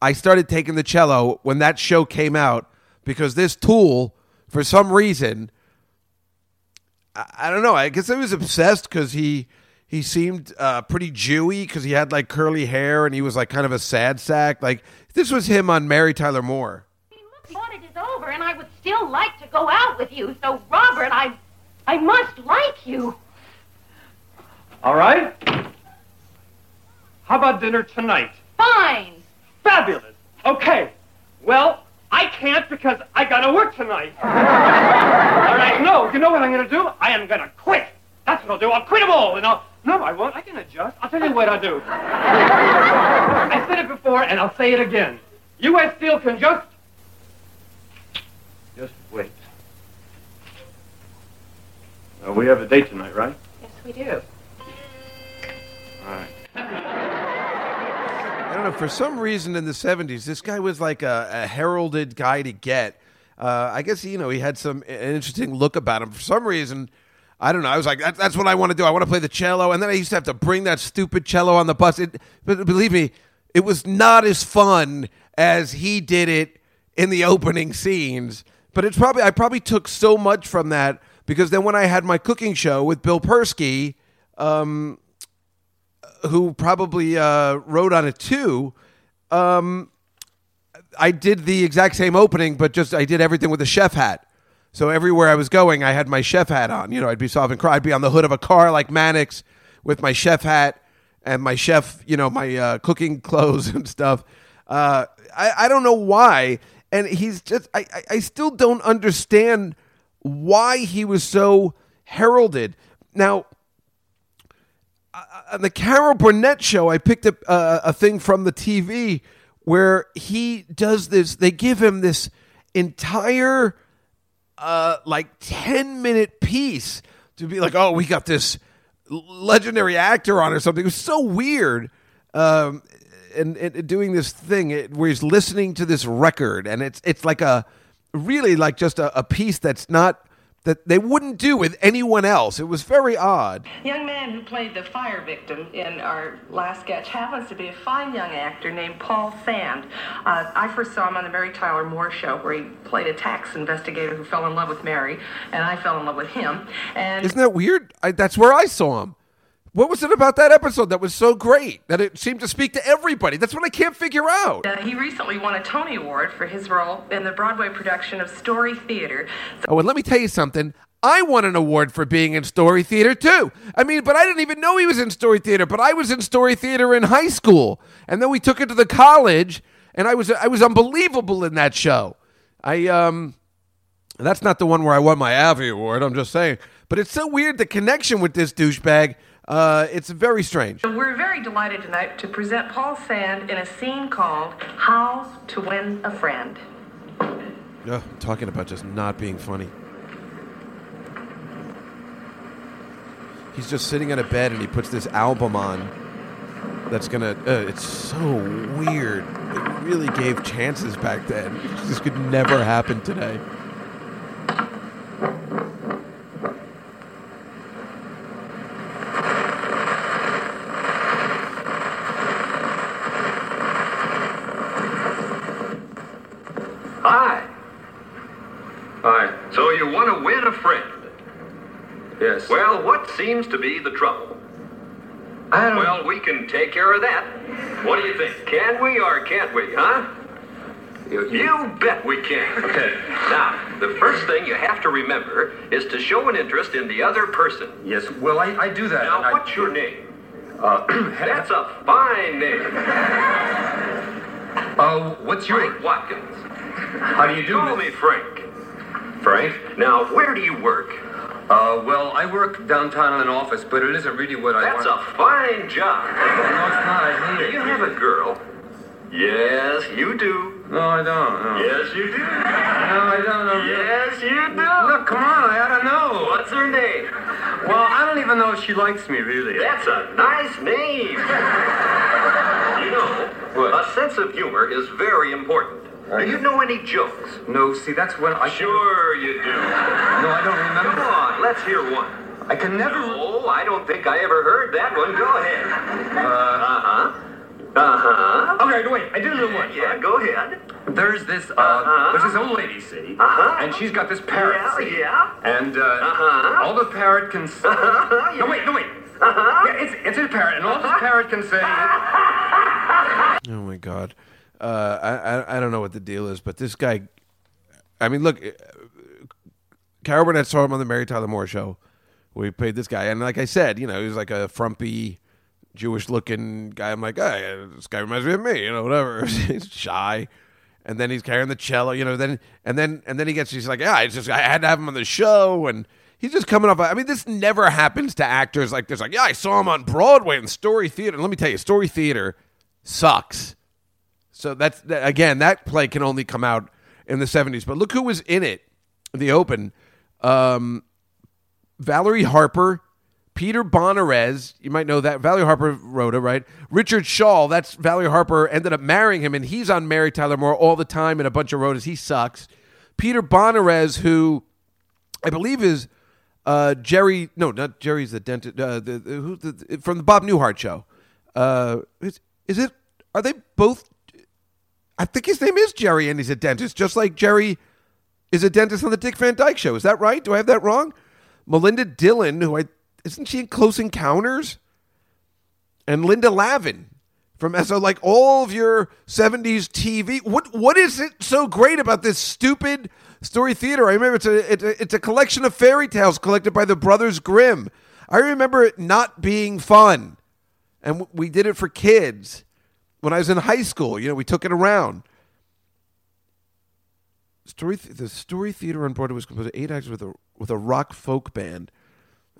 I started taking the cello when that show came out because this tool, for some reason, I, I don't know. I guess I was obsessed because he he seemed uh, pretty Jewy because he had like curly hair and he was like kind of a sad sack. Like this was him on Mary Tyler Moore. Audit is over, and I would still like to go out with you. So, Robert, I, I must like you. All right. How about dinner tonight? Fine. Fabulous. Okay. Well, I can't because I gotta work tonight. All right. No, you know what I'm gonna do? I am gonna quit. That's what I'll do. I'll quit them all, and I'll. No, I won't. I can adjust. I'll tell you what I'll do. I said it before, and I'll say it again. U.S. Steel can just. Just wait. Uh, we have a date tonight, right? Yes, we do. All right. I don't know. For some reason in the '70s, this guy was like a, a heralded guy to get. Uh, I guess you know he had some an interesting look about him. For some reason, I don't know. I was like, that, that's what I want to do. I want to play the cello, and then I used to have to bring that stupid cello on the bus. It, but believe me, it was not as fun as he did it in the opening scenes. But it's probably I probably took so much from that because then when I had my cooking show with Bill Persky, um, who probably uh, wrote on it too. Um, I did the exact same opening, but just I did everything with a chef hat. So everywhere I was going, I had my chef hat on. You know, I'd be solving crime. I'd be on the hood of a car like Mannix with my chef hat and my chef, you know, my uh, cooking clothes and stuff. Uh, I, I don't know why. And he's just, I, I- still don't understand why he was so heralded. Now, on the Carol Burnett show, I picked up uh, a thing from the TV where he does this. They give him this entire, uh, like ten minute piece to be like, "Oh, we got this legendary actor on or something." It was so weird. Um, and, and doing this thing where he's listening to this record, and it's it's like a really like just a, a piece that's not that they wouldn't do with anyone else. It was very odd. Young man who played the fire victim in our last sketch happens to be a fine young actor named Paul Sand. Uh, I first saw him on the Mary Tyler Moore show where he played a tax investigator who fell in love with Mary, and I fell in love with him. And Isn't that weird? I, that's where I saw him. What was it about that episode that was so great that it seemed to speak to everybody? That's what I can't figure out. uh, he recently won a Tony Award for his role in the Broadway production of Story Theater. Oh, and let me tell you something. I won an award for being in Story Theater too. I mean, but I didn't even know he was in Story Theater. But I was in Story Theater in high school, and then we took it to the college, and I was I was unbelievable in that show. I um, that's not the one where I won my Avi Award. I'm just saying. But it's so weird the connection with this douchebag. Uh, it's very strange. We're very delighted tonight to present Paul Sand in a scene called How to Win a Friend. Ugh, talking about just not being funny. He's just sitting on a bed and he puts this album on that's gonna. Uh, it's so weird. It really gave chances back then. This could never happen today. Hi. So you want to win a friend? Yes. Well, what seems to be the trouble? I don't... Well, we can take care of that. What do you think? Can we or can't we, huh? You, bet we can. Okay. Now, the first thing you have to remember is to show an interest in the other person. Yes, well, I, I do that. Now, what's your name? Uh, That's a fine name. Uh, what's your... Frank Watkins. How do you do? Call me Frank. Frank? Now, where do you work? Uh, well, I work downtown in an office, but it isn't really what I That's want. That's a fine job. No, it's not. I hate Do it. you have a girl? Yes, you do. No, I don't. No. Yes, you do. No, I don't. Yes, you do. Look, come on, I ought to know. What's her name? Well, I don't even know if she likes me, really. That's a nice name. You know, a sense of humor is very important. Do you know any jokes? No, see, that's when I... Sure you do. No, I don't remember. Come on, let's hear one. I can never... No, I don't think I ever heard that one. Go ahead. Uh, Uh-huh. Uh-huh. Okay, no wait, I did a little one. Yeah, go ahead. There's this, uh, Uh-huh. there's this old lady, see? Uh-huh. And she's got this parrot, Yeah, see? yeah. And, uh, Uh-huh. all the parrot can say... Uh-huh, yeah. No, wait, no, wait. Uh-huh. Yeah, it's, it's a parrot, and all this parrot can say... Oh my god. Uh, I, I I don't know what the deal is, but this guy. I mean, look. Carol Burnett saw him on the Mary Tyler Moore show. We played this guy, and like I said, you know, he was like a frumpy, Jewish-looking guy. I'm like, hey, this guy reminds me of me, you know, whatever. he's shy, and then he's carrying the cello, you know. Then and then and then he gets. He's like, yeah, I just I had to have him on the show, and he's just coming off. I mean, this never happens to actors like this. Like, yeah, I saw him on Broadway in Story Theater. And let me tell you, Story Theater sucks. So that's that, again, that play can only come out in the '70s. But look who was in it, the Open. Um, Valerie Harper, Peter Bonerz. You might know that. Valerie Harper it, right? Richard Schaal. That's Valerie Harper. Ended up marrying him, and he's on Mary Tyler Moore all the time in a bunch of rotas. He sucks. Peter Bonerz, who I believe is uh, Jerry. No, not Jerry's the dentist. Uh, the, the, who, the, from the Bob Newhart show. Uh, is, is it? Are they both? I think his name is Jerry, and he's a dentist, just like Jerry is a dentist on the Dick Van Dyke Show. Is that right? Do I have that wrong? Melinda Dillon, who I isn't she in Close Encounters? And Linda Lavin from SO, like all of your '70s TV. What what is it so great about this stupid story theater? I remember it's a it's a, it's a collection of fairy tales collected by the Brothers Grimm. I remember it not being fun, and we did it for kids when I was in high school. You know, we took it around. Story th- the story theater on Broadway was composed of eight acts with a with a rock folk band.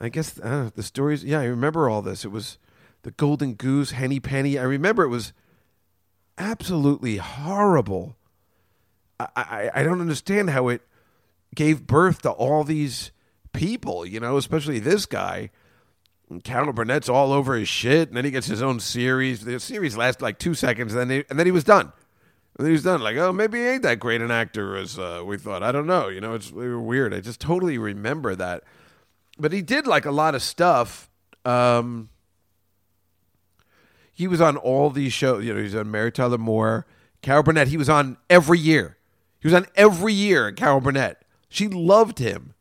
I guess uh, the stories. Yeah, I remember all this. It was the Golden Goose, Henny Penny. I remember it was absolutely horrible. I, I I don't understand how it gave birth to all these people. You know, especially this guy. And Carol Burnett's all over his shit, and then he gets his own series. The series lasted like two seconds, and then he, and then he was done. And then he was done. Like, oh, maybe he ain't that great an actor as uh, we thought. I don't know. You know, it's weird. I just totally remember that. But he did like a lot of stuff. Um, he was on all these shows. You know, he was on Mary Tyler Moore, Carol Burnett. He was on every year. He was on every year. Carol Burnett. She loved him.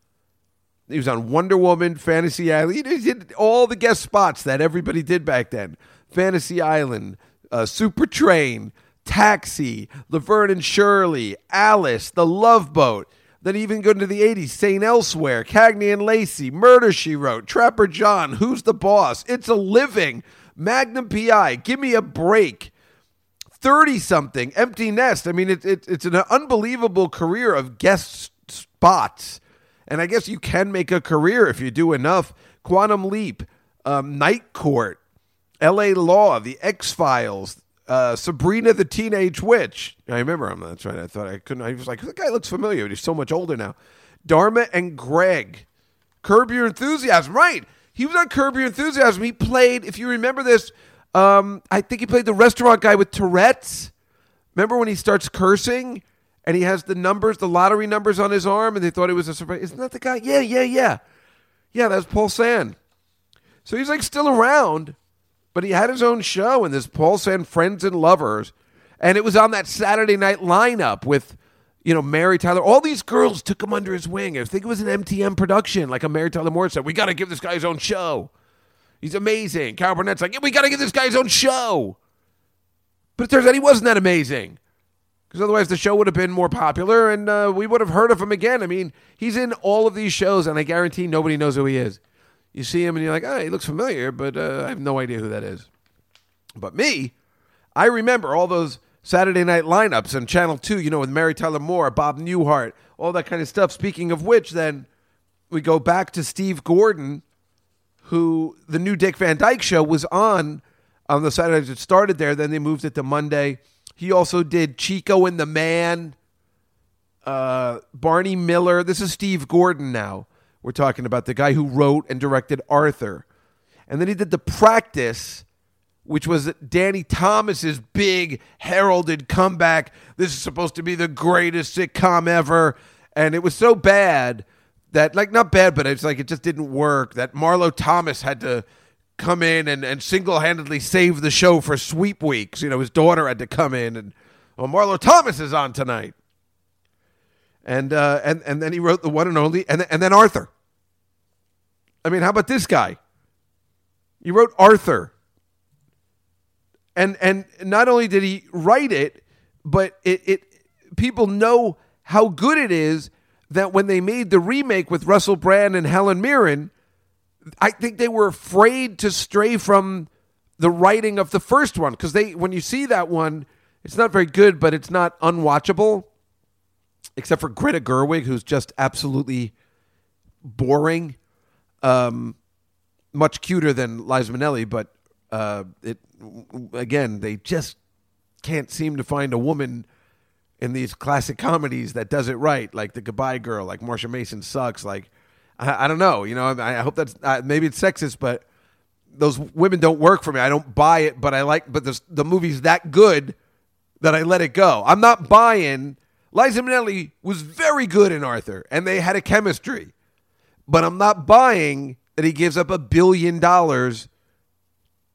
He was on Wonder Woman, Fantasy Island. He did- all the guest spots that everybody did back then. Fantasy Island, uh, Super Train, Taxi, Laverne and Shirley, Alice, The Love Boat. Then even go into the 80s, St. Elsewhere, Cagney and Lacey, Murder She Wrote, Trapper John, Who's the Boss? It's a Living, Magnum PI, Give Me a Break. 30 something, Empty Nest. I mean, it, it, it's an unbelievable career of guest spots. And I guess you can make a career if you do enough. Quantum Leap, um, Night Court, L.A. Law, The X Files, uh, Sabrina the Teenage Witch. I remember him. That's right. I thought I couldn't. I was like, the guy looks familiar, but he's so much older now. Dharma and Greg, Curb Your Enthusiasm. Right. He was on Curb Your Enthusiasm. He played, if you remember this, um, I think he played the restaurant guy with Tourette's. Remember when he starts cursing and he has the numbers, the lottery numbers on his arm, and they thought it was a surprise? Isn't that the guy? Yeah, yeah, yeah. Yeah, that's Paul Sand. So he's like still around, but he had his own show in this Paul Sand Friends and Lovers, and it was on that Saturday night lineup with, you know, Mary Tyler. All these girls took him under his wing. I think it was an MTM production, like a Mary Tyler Moore said, "We got to give this guy his own show. He's amazing." Carol Burnett's like, "Yeah, we got to give this guy his own show." But it turns out he wasn't that amazing. Because otherwise, the show would have been more popular and uh, we would have heard of him again. I mean, he's in all of these shows, and I guarantee nobody knows who he is. You see him, and you're like, oh, he looks familiar, but uh, I have no idea who that is. But me, I remember all those Saturday night lineups and Channel 2, you know, with Mary Tyler Moore, Bob Newhart, all that kind of stuff. Speaking of which, then we go back to Steve Gordon, who the new Dick Van Dyke show was on on the Saturdays. It started there, then they moved it to Monday. He also did Chico and the Man, uh, Barney Miller. This is Steve Gordon now. We're talking about the guy who wrote and directed Arthur. And then he did The Practice, which was Danny Thomas's big heralded comeback. This is supposed to be the greatest sitcom ever. And it was so bad that, like, not bad, but it's like it just didn't work. That Marlo Thomas had to come in and, and single handedly save the show for sweep weeks. You know, his daughter had to come in and, well, Marlo Thomas is on tonight. And, uh, and, and then he wrote the one and only, and, and then Arthur. I mean, how about this guy? He wrote Arthur. And and not only did he write it, but it, it people know how good it is that when they made the remake with Russell Brand and Helen Mirren, I think they were afraid to stray from the writing of the first one because they when you see that one, it's not very good, but it's not unwatchable, except for Greta Gerwig, who's just absolutely boring. Um, much cuter than Liza Minnelli, but uh, it again they just can't seem to find a woman in these classic comedies that does it right, like The Goodbye Girl, like Marsha Mason sucks. Like I, I don't know, you know. I, I hope that's uh, maybe it's sexist, but those women don't work for me. I don't buy it, but I like. But the the movie's that good that I let it go. I'm not buying. Liza Minnelli was very good in Arthur, and they had a chemistry, but I'm not buying that he gives up a billion dollars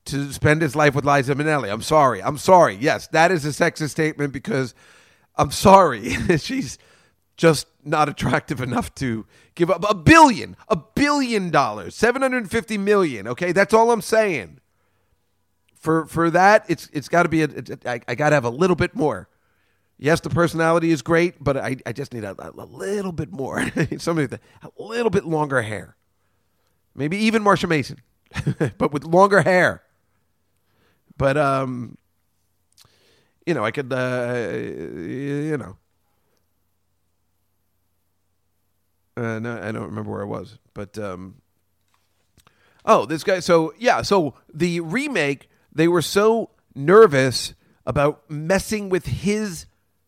to spend his life with Liza Minnelli. I'm sorry. I'm sorry. Yes, that is a sexist statement because I'm sorry. She's just not attractive enough to give up a billion, a billion dollars, 750 million. Okay, that's all I'm saying. For for that, it's it's got to be a. I, I got to have a little bit more. Yes, the personality is great, but I, I just need a, a little bit more. Somebody with a little bit longer hair. Maybe even Marsha Mason, but with longer hair. But um, you know, I could, uh, you know, uh, no, I don't remember where I was, but um, oh, this guy. So yeah, so the remake, they were so nervous about messing with his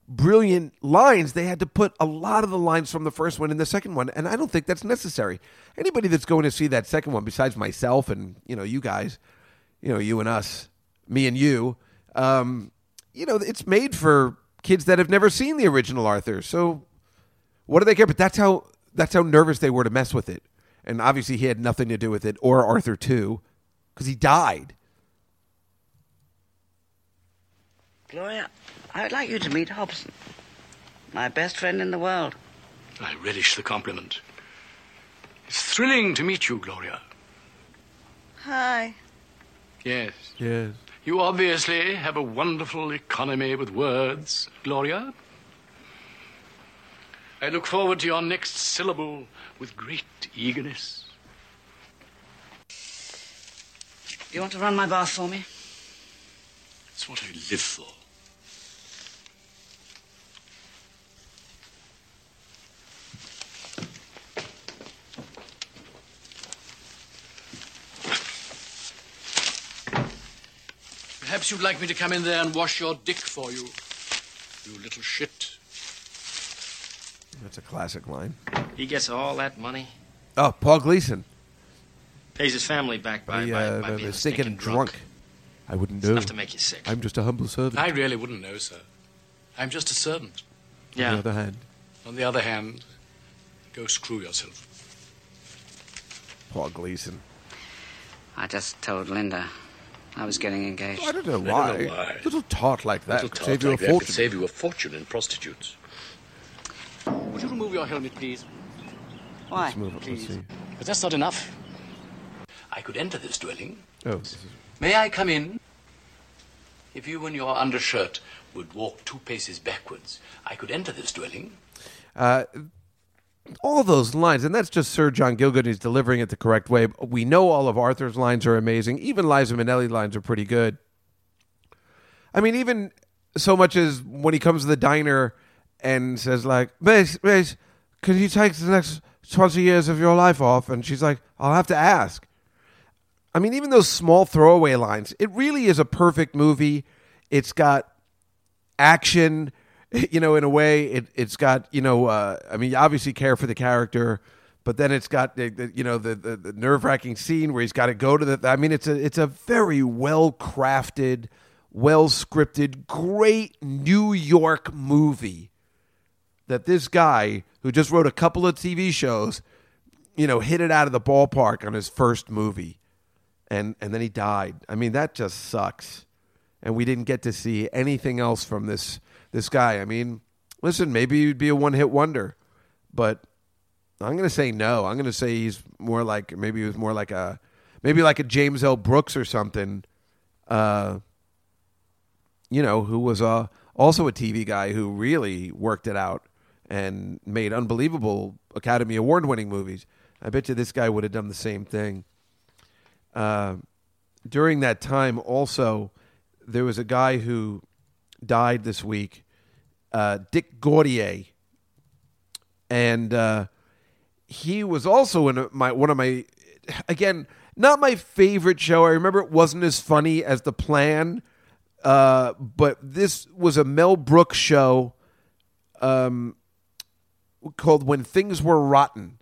brilliant lines, they had to put a lot of the lines from the first one in the second one, and I don't think that's necessary. Anybody that's going to see that second one, besides myself and you know you guys, you know you and us, me and you, um, you know it's made for kids that have never seen the original Arthur. So what do they care? But that's how that's how nervous they were to mess with it, and obviously he had nothing to do with it or Arthur too, because he died. Gloria, I would like you to meet Hobson, my best friend in the world. I relish the compliment. It's thrilling to meet you, Gloria. Hi. Yes. Yes. You obviously have a wonderful economy with words, Gloria. I look forward to your next syllable with great eagerness. You want to run my bath for me? It's what I live for. Perhaps you'd like me to come in there and wash your dick for you. You little shit. That's a classic line. He gets all that money, Oh, Paul Gleason. pays his family back by, He, by, uh, by being was stinking stinking drunk. drunk. I wouldn't It's know. enough to make you sick. I'm just a humble servant. I really wouldn't know, sir. I'm just a servant. Yeah. On the other hand, On the other hand, go screw yourself. Paul Gleason. I just told Linda I was getting engaged. I don't know I why. don't know why. Little tart like that Little could talk save you like a that could fortune. save you a fortune in prostitutes. Would you remove your helmet, please? Why? Let's move it. Let's see. But that's not enough. I could enter this dwelling. Oh, this is- May I come in? If you and your undershirt would walk two paces backwards, I could enter this dwelling. Uh, all those lines, and that's just Sir John Gielgud. He's delivering it the correct way. We know all of Arthur's lines are amazing. Even Liza Minnelli lines are pretty good. I mean, even so much as when he comes to the diner and says like, "Miss, miss, can you take the next twenty years of your life off?" And she's like, "I'll have to ask." I mean, even those small throwaway lines, it really is a perfect movie. It's got action, you know, in a way. It it's got you know, uh, I mean, you obviously care for the character, but then it's got the, the you know the the, the nerve wracking scene where he's got to go to the. I mean, it's a it's a very well crafted, well scripted, great New York movie that this guy who just wrote a couple of TV shows, you know, hit it out of the ballpark on his first movie. And and then he died. I mean, that just sucks. And we didn't get to see anything else from this this guy. I mean, listen, maybe he'd be a one-hit wonder, but I'm going to say no. I'm going to say he's more like maybe he was more like a maybe like a James L. Brooks or something. Uh you know, who was uh, also a TV guy who really worked it out and made unbelievable Academy Award winning movies. I bet you this guy would have done the same thing. Uh, during that time, also, there was a guy who died this week, uh, Dick Gautier. And uh, he was also in my one of my, again, not my favorite show. I remember it wasn't as funny as The Plan, uh, but this was a Mel Brooks show um, called When Things Were Rotten.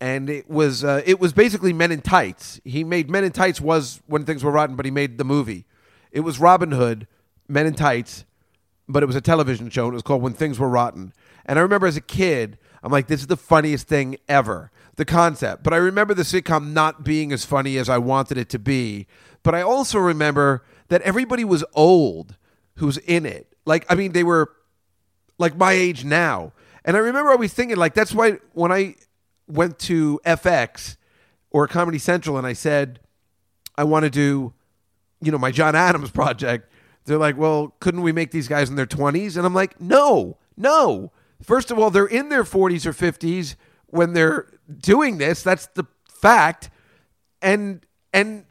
And it was uh, it was basically Men in Tights. He made Men in Tights was When Things Were Rotten, but he made the movie. It was Robin Hood, Men in Tights, but it was a television show. And it was called When Things Were Rotten. And I remember as a kid, I'm like, this is the funniest thing ever. The concept. But I remember the sitcom not being as funny as I wanted it to be. But I also remember that everybody was old who's in it. Like, I mean, they were like my age now. And I remember always thinking, like, that's why when I went to FX or Comedy Central and I said, I want to do, you know, my John Adams project, they're like, well, couldn't we make these guys in their 20s? And I'm like, no, no. First of all, they're in their 40s or 50s when they're doing this. That's the fact. And, and,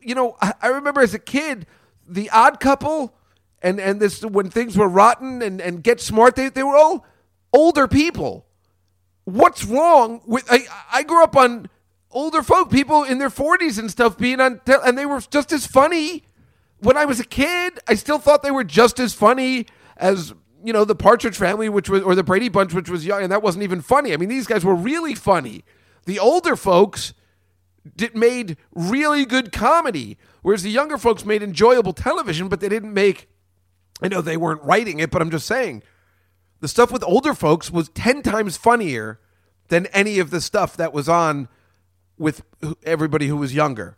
you know, I, I remember as a kid, the odd couple and, and this, when things were rotten and, and get smart, they, they were all older people. What's wrong with, I, I grew up on older folk, people in their 40s and stuff being on, and they were just as funny when I was a kid. I still thought they were just as funny as you know the Partridge Family, which was or the Brady Bunch, which was young, and that wasn't even funny. I mean, these guys were really funny. The older folks did made really good comedy, whereas the younger folks made enjoyable television, but they didn't make. I know they weren't writing it, but I'm just saying, the stuff with older folks was ten times funnier than any of the stuff that was on with everybody who was younger.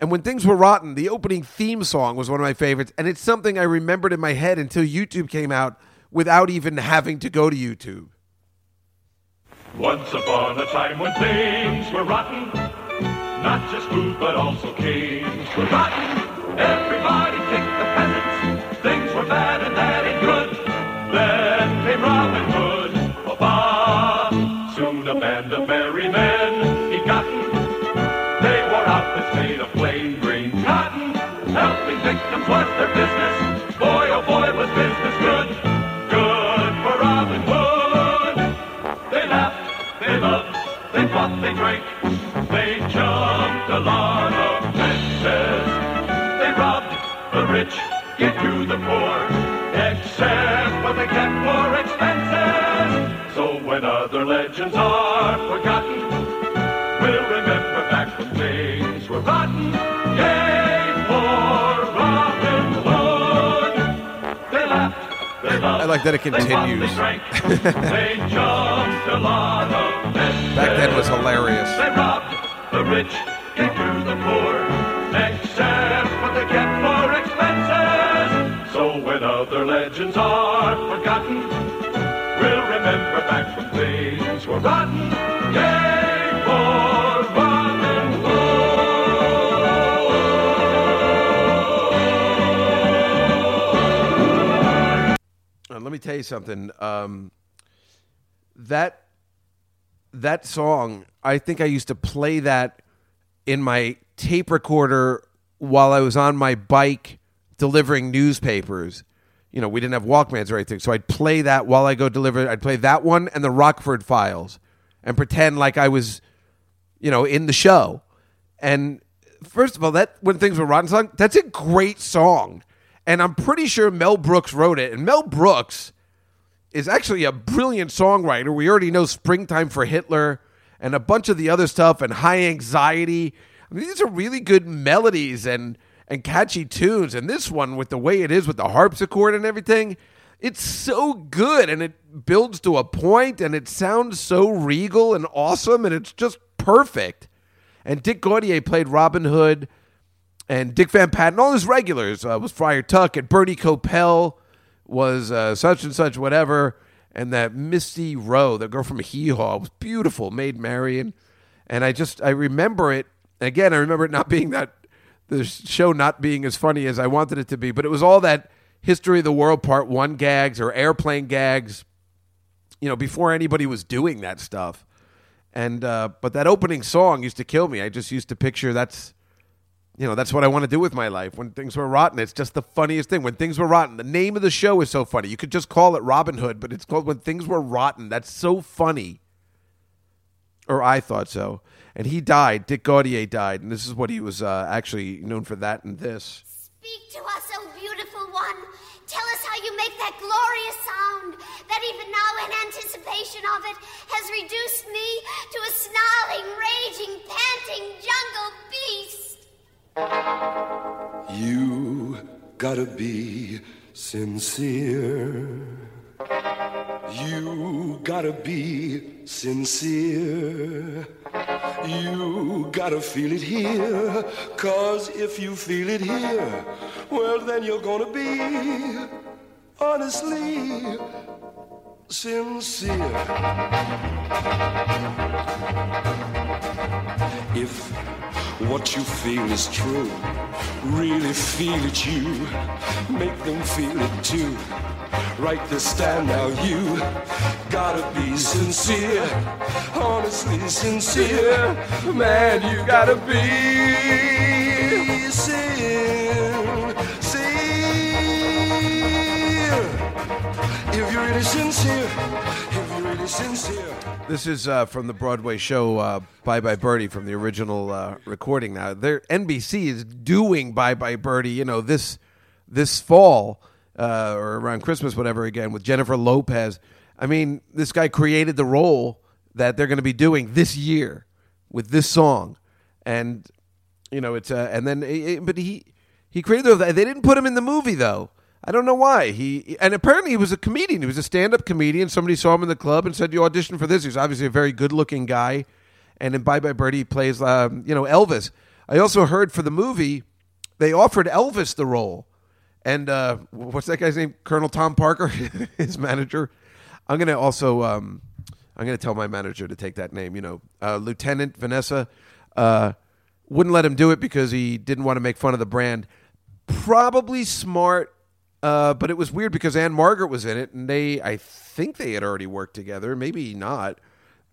And when things were rotten, the opening theme song was one of my favorites, and it's something I remembered in my head until YouTube came out without even having to go to YouTube. Once upon a time when things were rotten, not just food but also kings were rotten. Everybody kicked the peasants. Were bad and that ain't good. Then came Robin Hood. Ba-ba. Soon a band of merry men he gotten. They wore outfits made of plain green cotton. Helping victims was their business. Boy, oh boy, get to the poor. Except what they kept for expenses. So when other legends are forgotten, we'll remember back when things were rotten. Yay for Robin Hood. They laughed, they loved, I like that it continues. they drank. they jumped a lot of. Back then was hilarious. They robbed the rich, gave to the poor, other legends are forgotten, we'll remember back when things were rotten. Uh, let me tell you something. Um, that that song, I think I used to play that in my tape recorder while I was on my bike delivering newspapers. You know, we didn't have Walkmans or anything, so I'd play that while I go deliver. I'd play that one and the Rockford Files, and pretend like I was, you know, in the show. And first of all, that when things were rotten song, that's a great song, and I'm pretty sure Mel Brooks wrote it. And Mel Brooks is actually a brilliant songwriter. We already know "Springtime for Hitler" and a bunch of the other stuff, and "High Anxiety." I mean, these are really good melodies and and catchy tunes. And this one, with the way it is with the harpsichord and everything, it's so good and it builds to a point and it sounds so regal and awesome and it's just perfect. And Dick Gautier played Robin Hood and Dick Van Patten, all his regulars uh, was Friar Tuck and Bernie Kopell was uh, such and such whatever. And that Misty Rowe, the girl from Hee Haw, was beautiful, Maid Marian. And I just, I remember it. Again, I remember it not being that the show not being as funny as I wanted it to be, but it was all that history of the world part one gags or airplane gags, you know, before anybody was doing that stuff. And uh, but that opening song used to kill me. I just used to picture that's, you know, that's what I want to do with my life. When things were rotten, it's just the funniest thing. When things were rotten, the name of the show is so funny. You could just call it Robin Hood, but it's called When Things Were Rotten. That's so funny. Or I thought so and he died. Dick Gautier died, and this is what he was uh, actually known for that and this. Speak to us, O beautiful one. Tell us how you make that glorious sound that even now, in anticipation of it, has reduced me to a snarling, raging, panting jungle beast. You gotta be sincere. You gotta be sincere. You gotta feel it here. Cause if you feel it here, well, then you're gonna be honestly sincere. If what you feel is true, really feel it, you make them feel it too. Right this time now, you gotta be sincere, honestly sincere. Man, you gotta be sincere. Sincere, if you're really sincere. This is uh, from the Broadway show uh, Bye Bye Birdie from the original uh, recording. Now, their NBC is doing Bye Bye Birdie. You know this this fall uh, or around Christmas, whatever. Again with Jennifer Lopez. I mean, this guy created the role that they're going to be doing this year with this song, and you know it's uh, and then it, but he he created the, they didn't put him in the movie though. I don't know why. He and apparently he was a comedian. He was a stand-up comedian. Somebody saw him in the club and said, "You audition for this." He's obviously a very good-looking guy. And in Bye Bye Birdie, he plays, um, you know, Elvis. I also heard for the movie, they offered Elvis the role, and uh, what's that guy's name? Colonel Tom Parker, his manager. I'm gonna also, um, I'm gonna tell my manager to take that name. You know, uh, Lieutenant Vanessa uh, wouldn't let him do it because he didn't want to make fun of the brand. Probably smart uh, but it was weird because Ann-Margret was in it, and they, I think they had already worked together, maybe not,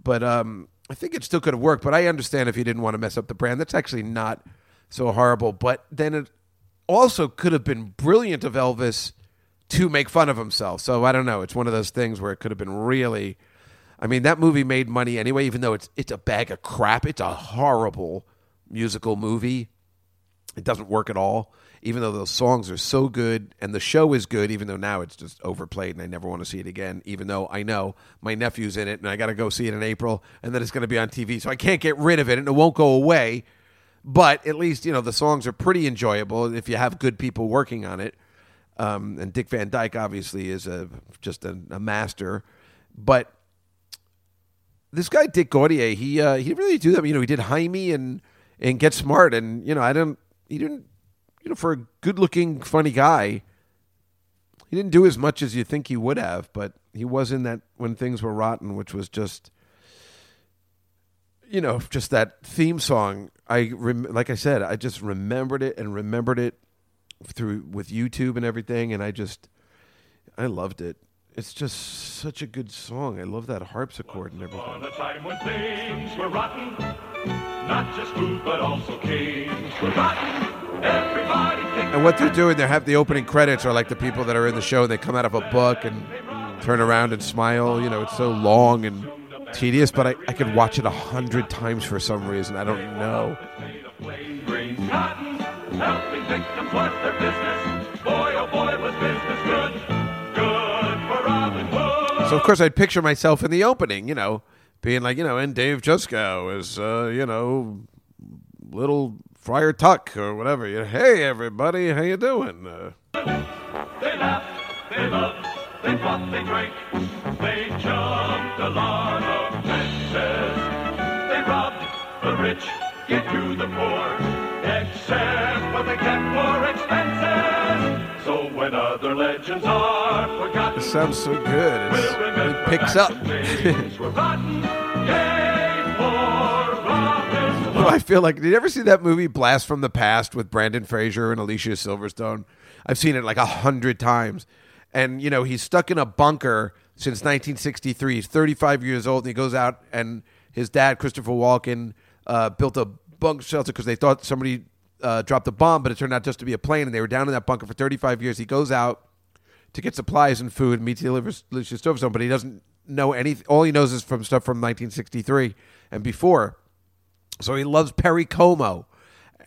but um, I think it still could have worked. But I understand if you didn't want to mess up the brand. That's actually not so horrible. But then it also could have been brilliant of Elvis to make fun of himself. So I don't know. It's one of those things where it could have been really. I mean, that movie made money anyway, even though it's it's a bag of crap. It's a horrible musical movie. It doesn't work at all even though those songs are so good and the show is good, even though now it's just overplayed and I never want to see it again, even though I know my nephew's in it and I got to go see it in April and then it's going to be on TV. So I can't get rid of it and it won't go away. But at least, you know, the songs are pretty enjoyable if you have good people working on it. Um, and Dick Van Dyke obviously is a just a, a master. But this guy Dick Gautier, he uh, he really do that. You know, he did Hymie and and Get Smart, and you know, I don't he didn't you know, for a good looking, funny guy, he didn't do as much as you think he would have, but he was in that when things were rotten, which was just, you know, just that theme song. I rem- like I said, I just remembered it and remembered it through with YouTube and everything, and I just, I loved it. It's just such a good song. I love that harpsichord and everything. On a time when things were rotten, not just food but also kings. And what they're doing, they have the opening credits are like the people that are in the show. They come out of a book and turn around and smile. You know, it's so long and tedious, but I, I could watch it a hundred times for some reason. I don't know. Helping victims was their business. Boy, boy, was business good. Good for Robin Hood. So of course I'd picture myself in the opening, you know, being like, you know, and Dave Juskow is, uh, you know, little Friar Tuck or whatever. You hey everybody, how you doing? Uh, They laughed, they loved, they fought, they drank. They jumped a lot of fences. They robbed the rich, gave to the poor. Except what they kept for expenses. So when other legends are forgotten, it sounds so good. It's, it picks up. were rotten. Yay for Robin Well, I feel like did you ever see that movie Blast from the Past with Brendan Fraser and Alicia Silverstone? I've seen it like a hundred times. And you know, he's stuck in a bunker since 1963. He's 35 years old, and he goes out and his dad, Christopher Walken, uh, built a bunk shelter because they thought somebody uh, dropped a bomb, but it turned out just to be a plane, and they were down in that bunker for 35 years. He goes out to get supplies and food, and meets Alicia Silverstone, but he doesn't know anything. All he knows is from stuff from 1963 and before. So he loves Perry Como,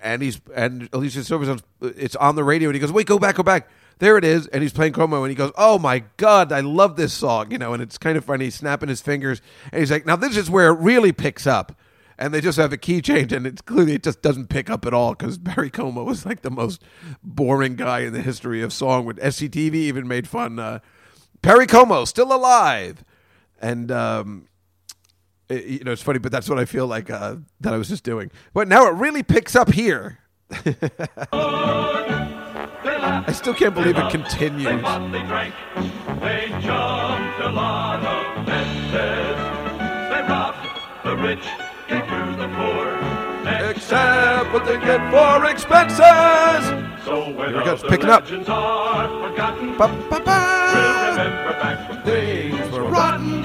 and he's and Alicia Silverstone. It's on the radio, and he goes, "Wait, go back, go back." There it is, and he's playing Como, and he goes, "Oh my god, I love this song," you know. And it's kind of funny. He's snapping his fingers, and he's like, "Now this is where it really picks up." And they just have a key change, and it's clearly it just doesn't pick up at all because Perry Como was like the most boring guy in the history of song. With SCTV even made fun. Uh, Perry Como still alive, and um, it- you know it's funny, but that's what I feel like uh, that I was just doing. But now it really picks up here. I still can't believe it continues. They they drank. They jumped a lot of. They robbed the rich, to the poor. Except what they get for expenses. So when Here it goes, picking up. are forgotten, Ba, ba, ba. we'll remember back when things were rotten.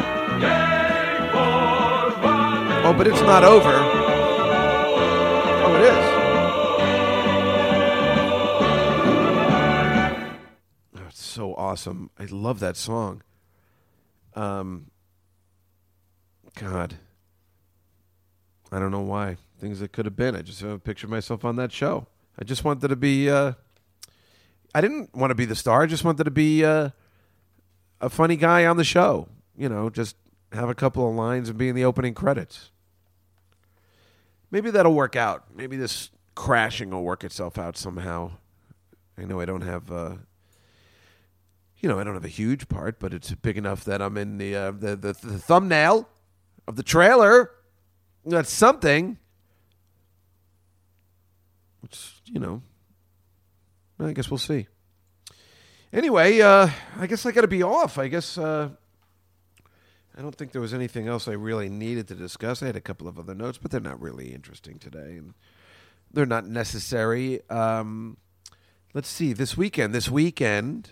Oh, but it's not over. Oh, it is. Oh, it's so awesome. I love that song. Um, God, I don't know why things that could have been. I just have a picture pictured myself on that show. I just wanted to be. Uh, I didn't want to be the star. I just wanted to be uh, a funny guy on the show. You know, just have a couple of lines and be in the opening credits. Maybe that'll work out. Maybe this crashing will work itself out somehow. I know I don't have, uh, you know, I don't have a huge part, but it's big enough that I'm in the uh, the, the the thumbnail of the trailer. That's something. Which you know, I guess we'll see. Anyway, uh, I guess I got to be off. I guess uh, I don't think there was anything else I really needed to discuss. I had a couple of other notes, but they're not really interesting today, and they're not necessary. Um, let's see. This weekend, this weekend,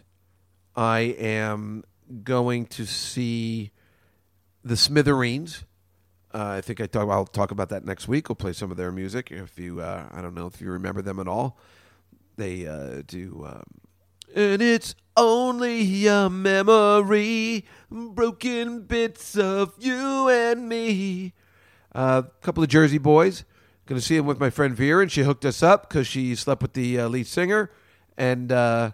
I am going to see the Smithereens. Uh, I think I talk. I'll talk about that next week. We'll play some of their music. If you, uh, I don't know if you remember them at all. They uh, do. Um, and it's only a memory, broken bits of you and me. A couple of Jersey boys. Going to see him with my friend Vera, and she hooked us up because she slept with the uh, lead singer. And, uh,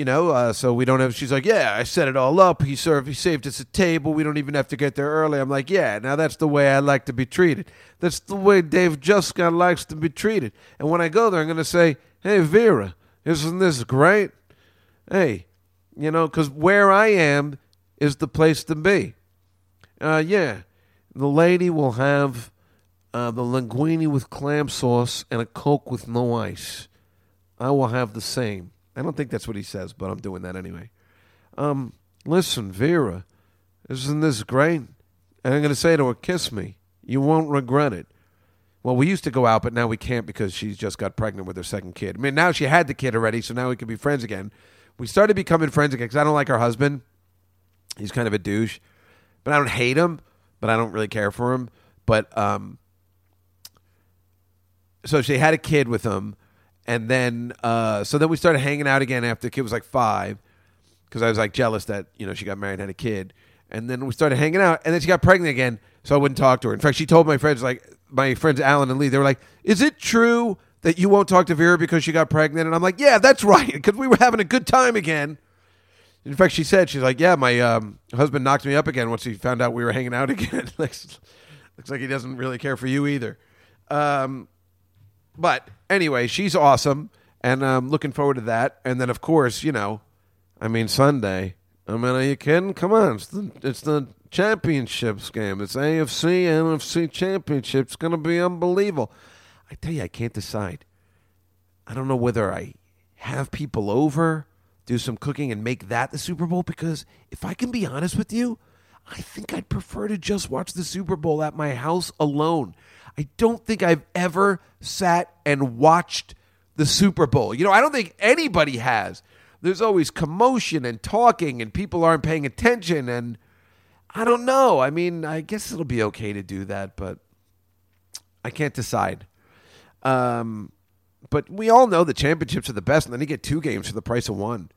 you know, uh, so we don't have. She's like, yeah, I set it all up. He served, he saved us a table. We don't even have to get there early. I'm like, yeah, now that's the way I like to be treated. That's the way Dave Juskow likes to be treated. And when I go there, I'm going to say, hey, Vera, isn't this great? Hey, you know, because where I am is the place to be. Uh, yeah, the lady will have uh, the linguine with clam sauce and a Coke with no ice. I will have the same. I don't think that's what he says, but I'm doing that anyway. Um, listen, Vera, isn't this great? And I'm going to say to her, kiss me. You won't regret it. Well, we used to go out, but now we can't because she's just got pregnant with her second kid. I mean, now she had the kid already, so now we can be friends again. We started becoming friends again because I don't like her husband. He's kind of a douche, but I don't hate him, but I don't really care for him. But um, so she had a kid with him, And then, uh, so then we started hanging out again after the kid was like five, because I was like jealous that you know she got married and had a kid. And then we started hanging out, and then she got pregnant again, so I wouldn't talk to her. In fact, she told my friends, like my friends Alan and Lee, they were like, "Is it true that you won't talk to Vera because she got pregnant?" And I'm like, "Yeah, that's right, because we were having a good time again." In fact, she said she's like, "Yeah, my um, husband knocked me up again once he found out we were hanging out again." looks, looks like he doesn't really care for you either. Um, but anyway, she's awesome, and I'm looking forward to that. And then, of course, you know, I mean, Sunday. I mean, are you kidding? Come on, it's the it's the championships game. It's AFC NFC championship. It's going to be unbelievable. I tell you, I can't decide. I don't know whether I have people over, do some cooking, and make that the Super Bowl. Because if I can be honest with you, I think I'd prefer to just watch the Super Bowl at my house alone. I don't think I've ever sat and watched the Super Bowl. You know, I don't think anybody has. There's always commotion and talking, and people aren't paying attention. And I don't know. I mean, I guess it'll be okay to do that, but I can't decide. Um, but we all know the championships are the best, and then you get two games for the price of one.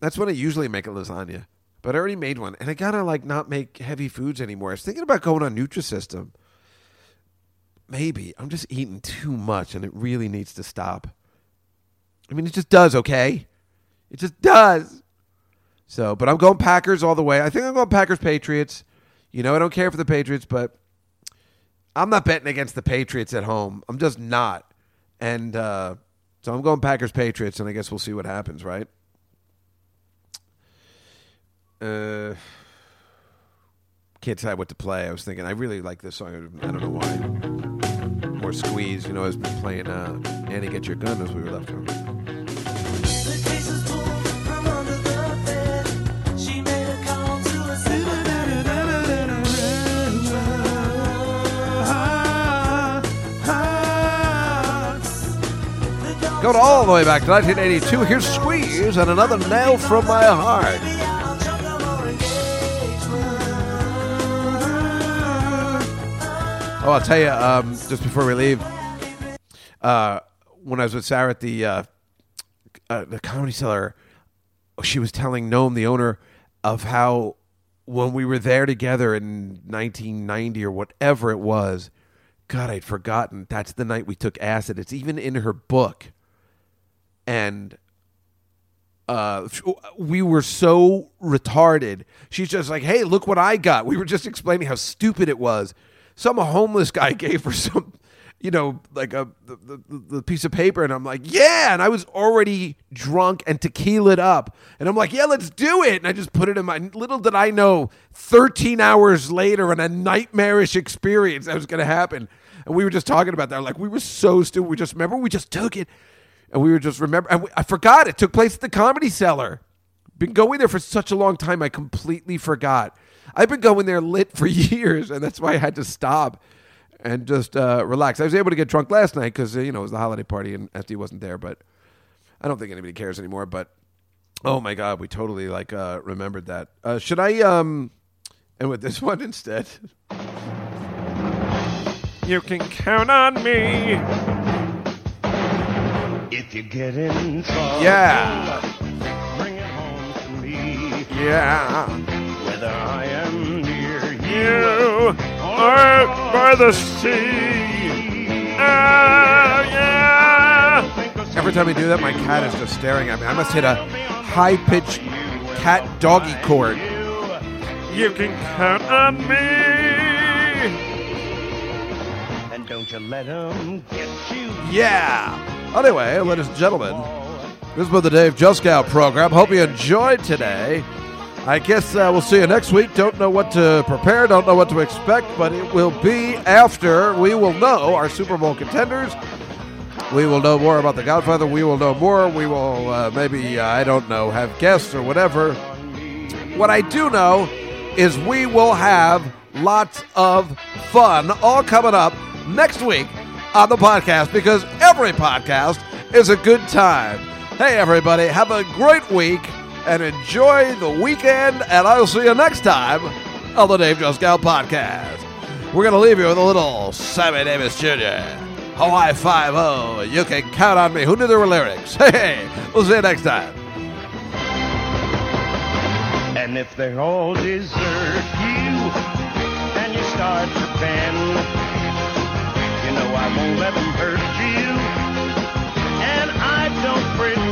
That's when I usually make a lasagna. But I already made one, and I gotta like not make heavy foods anymore. I was thinking about going on Nutrisystem. Maybe I'm just eating too much, and it really needs to stop. I mean, it just does. Okay, it just does. So, but I'm going Packers all the way. I think I'm going Packers Patriots. You know, I don't care for the Patriots, but I'm not betting against the Patriots at home. I'm just not. And uh, so I'm going Packers Patriots, and I guess we'll see what happens, right? Uh, can't decide what to play. I was thinking I really like this song. I don't know why. More squeeze, you know. I've been playing uh, "Annie Get Your Gun" as we were left home. Going all the way back to 1982. Here's Squeeze and another nail from my heart. Oh, I'll tell you, um, just before we leave, uh, when I was with Sarah at the uh, uh, the comedy cellar, she was telling Noam, the owner, of how when we were there together in 1990 or whatever it was, God, I'd forgotten. That's the night we took acid. It's even in her book, and uh, we were so retarded. She's just like, "Hey, look what I got." We were just explaining how stupid it was. Some homeless guy gave her some, you know, like a the, the, the piece of paper, and I'm like, "Yeah!" And I was already drunk and tequilaed up, and I'm like, "Yeah, let's do it." And I just put it in my. Little did I know, 13 hours later, and a nightmarish experience that was going to happen. And we were just talking about that. Like we were so stupid. We just remember we just took it. And we were just remember, and we, I forgot it took place at the Comedy Cellar. Been going there for such a long time, I completely forgot. I've been going there lit for years, and that's why I had to stop and just uh, relax. I was able to get drunk last night because you know it was the holiday party and FD wasn't there, but I don't think anybody cares anymore. But oh my god, we totally like uh, remembered that. Uh, should I um and with this one instead? You can count on me. If you get in trouble, Yeah. bring it home to me. Yeah. You, You are by the sea. Ah, yeah. Every time I do that, my cat is just staring at me. I must hit a high pitched cat doggy chord. You can count on me. and don't you let 'em get you. Yeah. Anyway, ladies and gentlemen, this has been the Dave Juskow program. Hope you enjoyed today. I guess uh, we'll see you next week. Don't know what to prepare, don't know what to expect, but it will be after we will know our Super Bowl contenders. We will know more about The Godfather. We will know more. We will uh, maybe, uh, I don't know, have guests or whatever. What I do know is we will have lots of fun all coming up next week on the podcast because every podcast is a good time. Hey, everybody, have a great week and enjoy the weekend, and I'll see you next time on the Dave Juskow podcast. We're going to leave you with a little Sammy Davis Jr. Hawaii Five O. You can count on me. Who knew there were lyrics? Hey, we'll see you next time. And if they all desert you and you start to bend, you know I won't let them hurt you. And I don't pretend